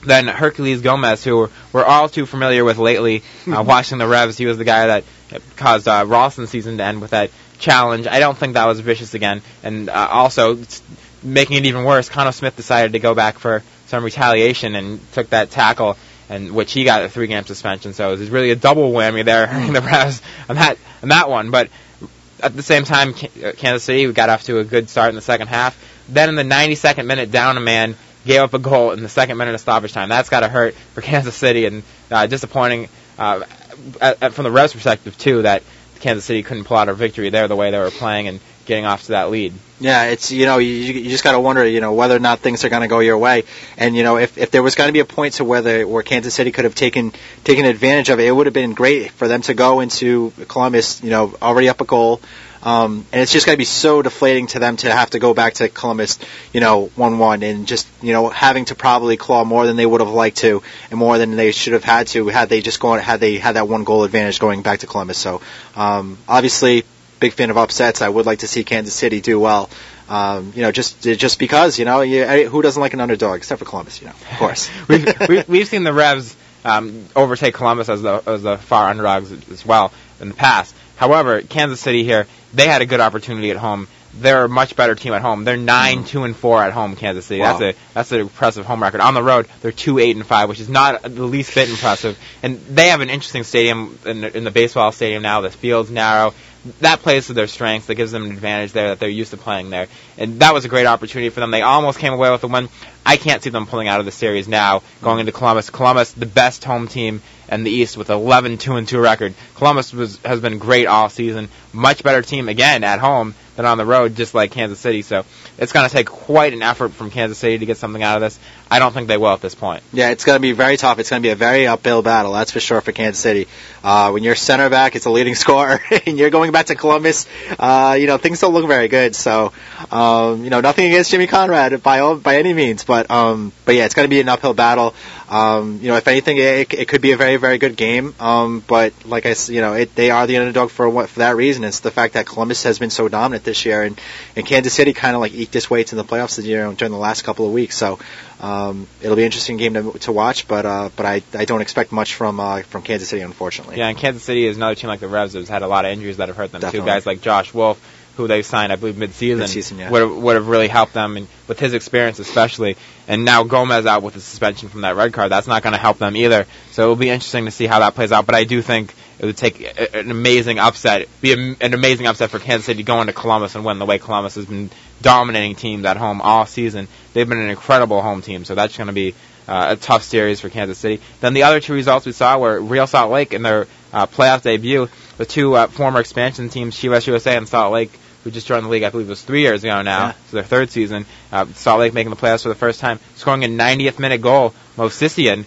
Then Herculez Gomez, who we're, all too familiar with lately, uh, [laughs] watching the Revs, he was the guy that caused uh, Ralston's season to end with that challenge. I don't think that was vicious again. And uh, also, making it even worse, Khano Smith decided to go back for some retaliation and took that tackle, and which he got a three game suspension. So it was really a double whammy there [laughs] in the Revs on that on that one. But at the same time, K- uh, Kansas City got off to a good start in the second half. Then in the 92nd minute, down a man, gave up a goal in the second minute of stoppage time. That's got to hurt for [laughs] Kansas City and uh, disappointing uh, at, at, from the Revs' perspective too that Kansas City couldn't pull out a victory there the way they were playing and getting off to that lead. Yeah, it's you know you, you just got to wonder you know whether or not things are going to go your way, and you know if, if there was going to be a point to whether where Kansas City could have taken taken advantage of it, it would have been great for them to go into Columbus, you know, already up a goal. Um, and it's just going to be so deflating to them to have to go back to Columbus, you know, one-one, and just you know having to probably claw more than they would have liked to, and more than they should have had to had they just gone had they had that one goal advantage going back to Columbus. So um, obviously big fan of upsets. I would like to see Kansas City do well. Um, you know, just just because you know, you, who doesn't like an underdog except for Columbus? You know, of course. [laughs] we've, we've we've seen the Revs um, overtake Columbus as the as the far underdogs as well in the past. However, Kansas City here, they had a good opportunity at home. They're a much better team at home. They're nine, mm. two, and four at home. Kansas City. Wow. That's a that's an impressive home record. On the road, they're two, eight, and five, which is not the least bit impressive. And they have an interesting stadium in the, in the baseball stadium now. The field's narrow that plays to their strengths. That gives them an advantage there that they're used to playing there. And that was a great opportunity for them. They almost came away with a win. I can't see them pulling out of the series now, going into Columbus. Columbus, the best home team in the East with 11 2 and 2 record. Columbus was has been great all season. Much better team again at home than on the road, just like Kansas City. So it's going to take quite an effort from Kansas City to get something out of this. I don't think they will at this point. Yeah, it's going to be very tough. It's going to be a very uphill battle, that's for sure for Kansas City. Uh, when your center back is a leading [laughs] scorer and you're going back to Columbus, uh, you know things don't look very good. So, um, you know, nothing against Jimmy Conrad by all, by any means, but um, but yeah, it's going to be an uphill battle. Um, you know, if anything, it, it could be a very, very good game. Um, but like I, you know, it, they are the underdog for what for that reason. It's the fact that Columbus has been so dominant this year, and, and Kansas City kind of like eked its way to the playoffs you know, during the last couple of weeks. So um, it'll be an interesting game to, to watch. But uh, but I, I don't expect much from uh, from Kansas City, unfortunately. Yeah, and Kansas City is another team like the Revs that's had a lot of injuries that have hurt them Definitely. too. Guys like Josh Wolff, who they signed, I believe, mid-season, Mid-season, yeah. would have, would have really helped them, and with his experience especially. And now Gomez out with the suspension from that red card, that's not going to help them either. So it will be interesting to see how that plays out. But I do think it would take a- an amazing upset, be a, an amazing upset for Kansas City going to Columbus and win the way Columbus has been dominating teams at home all season. They've been an incredible home team, so that's going to be uh, a tough series for Kansas City. Then the other two results we saw were Real Salt Lake in their uh, playoff debut. The two uh, former expansion teams, Chivas USA and Salt Lake, who just joined the league, I believe it was three years ago now. Yeah. It's their third season. Uh, Salt Lake making the playoffs for the first time, scoring a 90th minute goal. Movsisyan,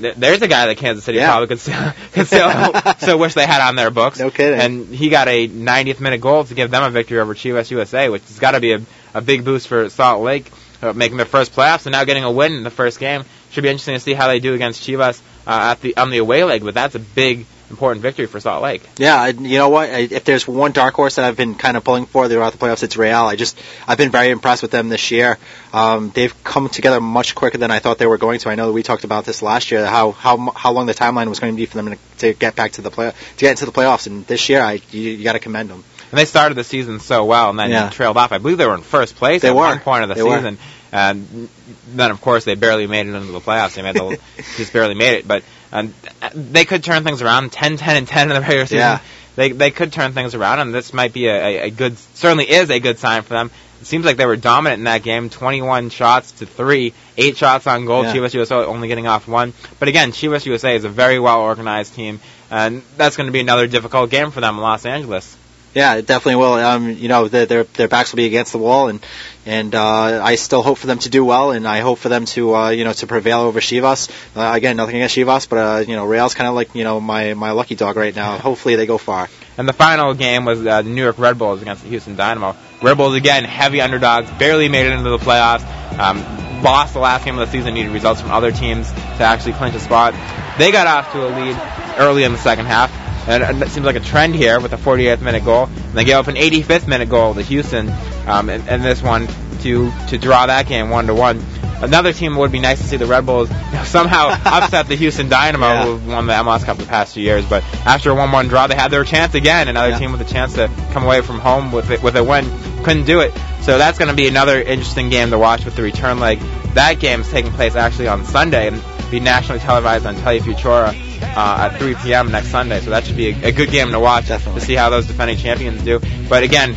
th- there's a guy that Kansas City Yeah. probably could still, [laughs] could still, [laughs] still wish they had on their books. No kidding. And he got a 90th minute goal to give them a victory over Chivas USA, which has got to be a, a big boost for Salt Lake, uh, making their first playoffs and now getting a win in the first game. Should be interesting to see how they do against Chivas uh, at the on the away leg, but that's a big important victory for Salt Lake. Yeah, I, you know what? I, if there's one dark horse that I've been kind of pulling for throughout the playoffs, it's Real. I just I've been very impressed with them this year. Um, they've come together much quicker than I thought they were going to. I know that we talked about this last year, how how how long the timeline was going to be for them to, to get back to the play to get into the playoffs, and this year I you, you got to commend them. And they started the season so well, and then Yeah. trailed off. I believe they were in first place They at were. one point of the They were. season. And then, of course, they barely made it into the playoffs. They made the, [laughs] just barely made it. But um, they could turn things around. 10, 10, and 10 in the regular season. Yeah. They they could turn things around, and this might be a, a, good, certainly is a good sign for them. It seems like they were dominant in that game, 21 shots to three, eight shots on goal. Yeah. Chivas USA only getting off one. But again, Chivas USA is a very well organized team, and that's going to be another difficult game for them in Los Angeles. Yeah, it definitely will. Um, you know, their their their backs will be against the wall, and and uh, I still hope for them to do well, and I hope for them to uh, you know to prevail over Chivas. Uh, again, nothing against Chivas, but uh, you know, Real's kind of like you know my my lucky dog right now. Hopefully, they go far. And the final game was uh, the New York Red Bulls against the Houston Dynamo. Red Bulls again, heavy underdogs, barely made it into the playoffs. Um, lost the last game of the season, needed results from other teams to actually clinch a spot. They got off to a lead early in the second half, and, and it seems like a trend here with a 48th minute goal. And they gave up an 85th minute goal to Houston, um, in, in this one to to draw that game one to one. Another team would be nice to see the Red Bulls [laughs] somehow [laughs] upset the Houston Dynamo, Yeah. who won the MLS Cup the past few years. But after a 1-1 draw, they had their chance again. Another Yeah. team with a chance to come away from home with it, with a win couldn't do it. So that's going to be another interesting game to watch with the return leg that game is taking place actually on Sunday and be nationally televised on Telefutura uh, at 3 p.m. next Sunday. So that should be a, a good game to watch to see how those defending champions do. But again,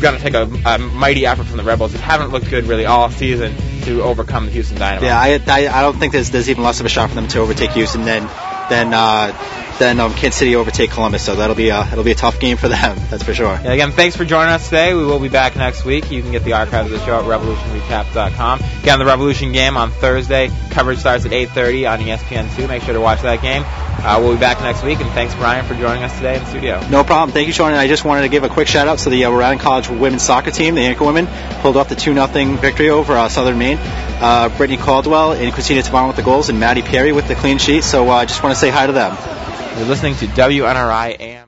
got to take a, a mighty effort from the Rebels They haven't looked good really all season to overcome the Houston Dynamo. Yeah, I, I, I don't think there's there's even less of a shot for them to overtake Houston than than uh, than um, Kansas City overtake Columbus. So that'll be a it'll be a tough game for them. [laughs] That's for sure. Yeah, again, thanks for joining us today. We will be back next week. You can get the archives of the show at revolutionrecap.com. Get on the Revolution game on Thursday. Coverage starts at 8.30 on E ESPN2. Make sure to watch that game. Uh, we'll be back next week, and thanks, Brian, for joining us today in the studio. No problem. Thank you, Sean. And I just wanted to give a quick shout out to the uh, Rhode Island College women's soccer team. The Anchor Women pulled off the 2 0 victory over uh, Southern Maine. Uh, Brittany Caldwell and Christina Tavon with the goals, and Maddie Perry with the clean sheet. So I uh, just want say hi to them. You're listening to WNRI AM.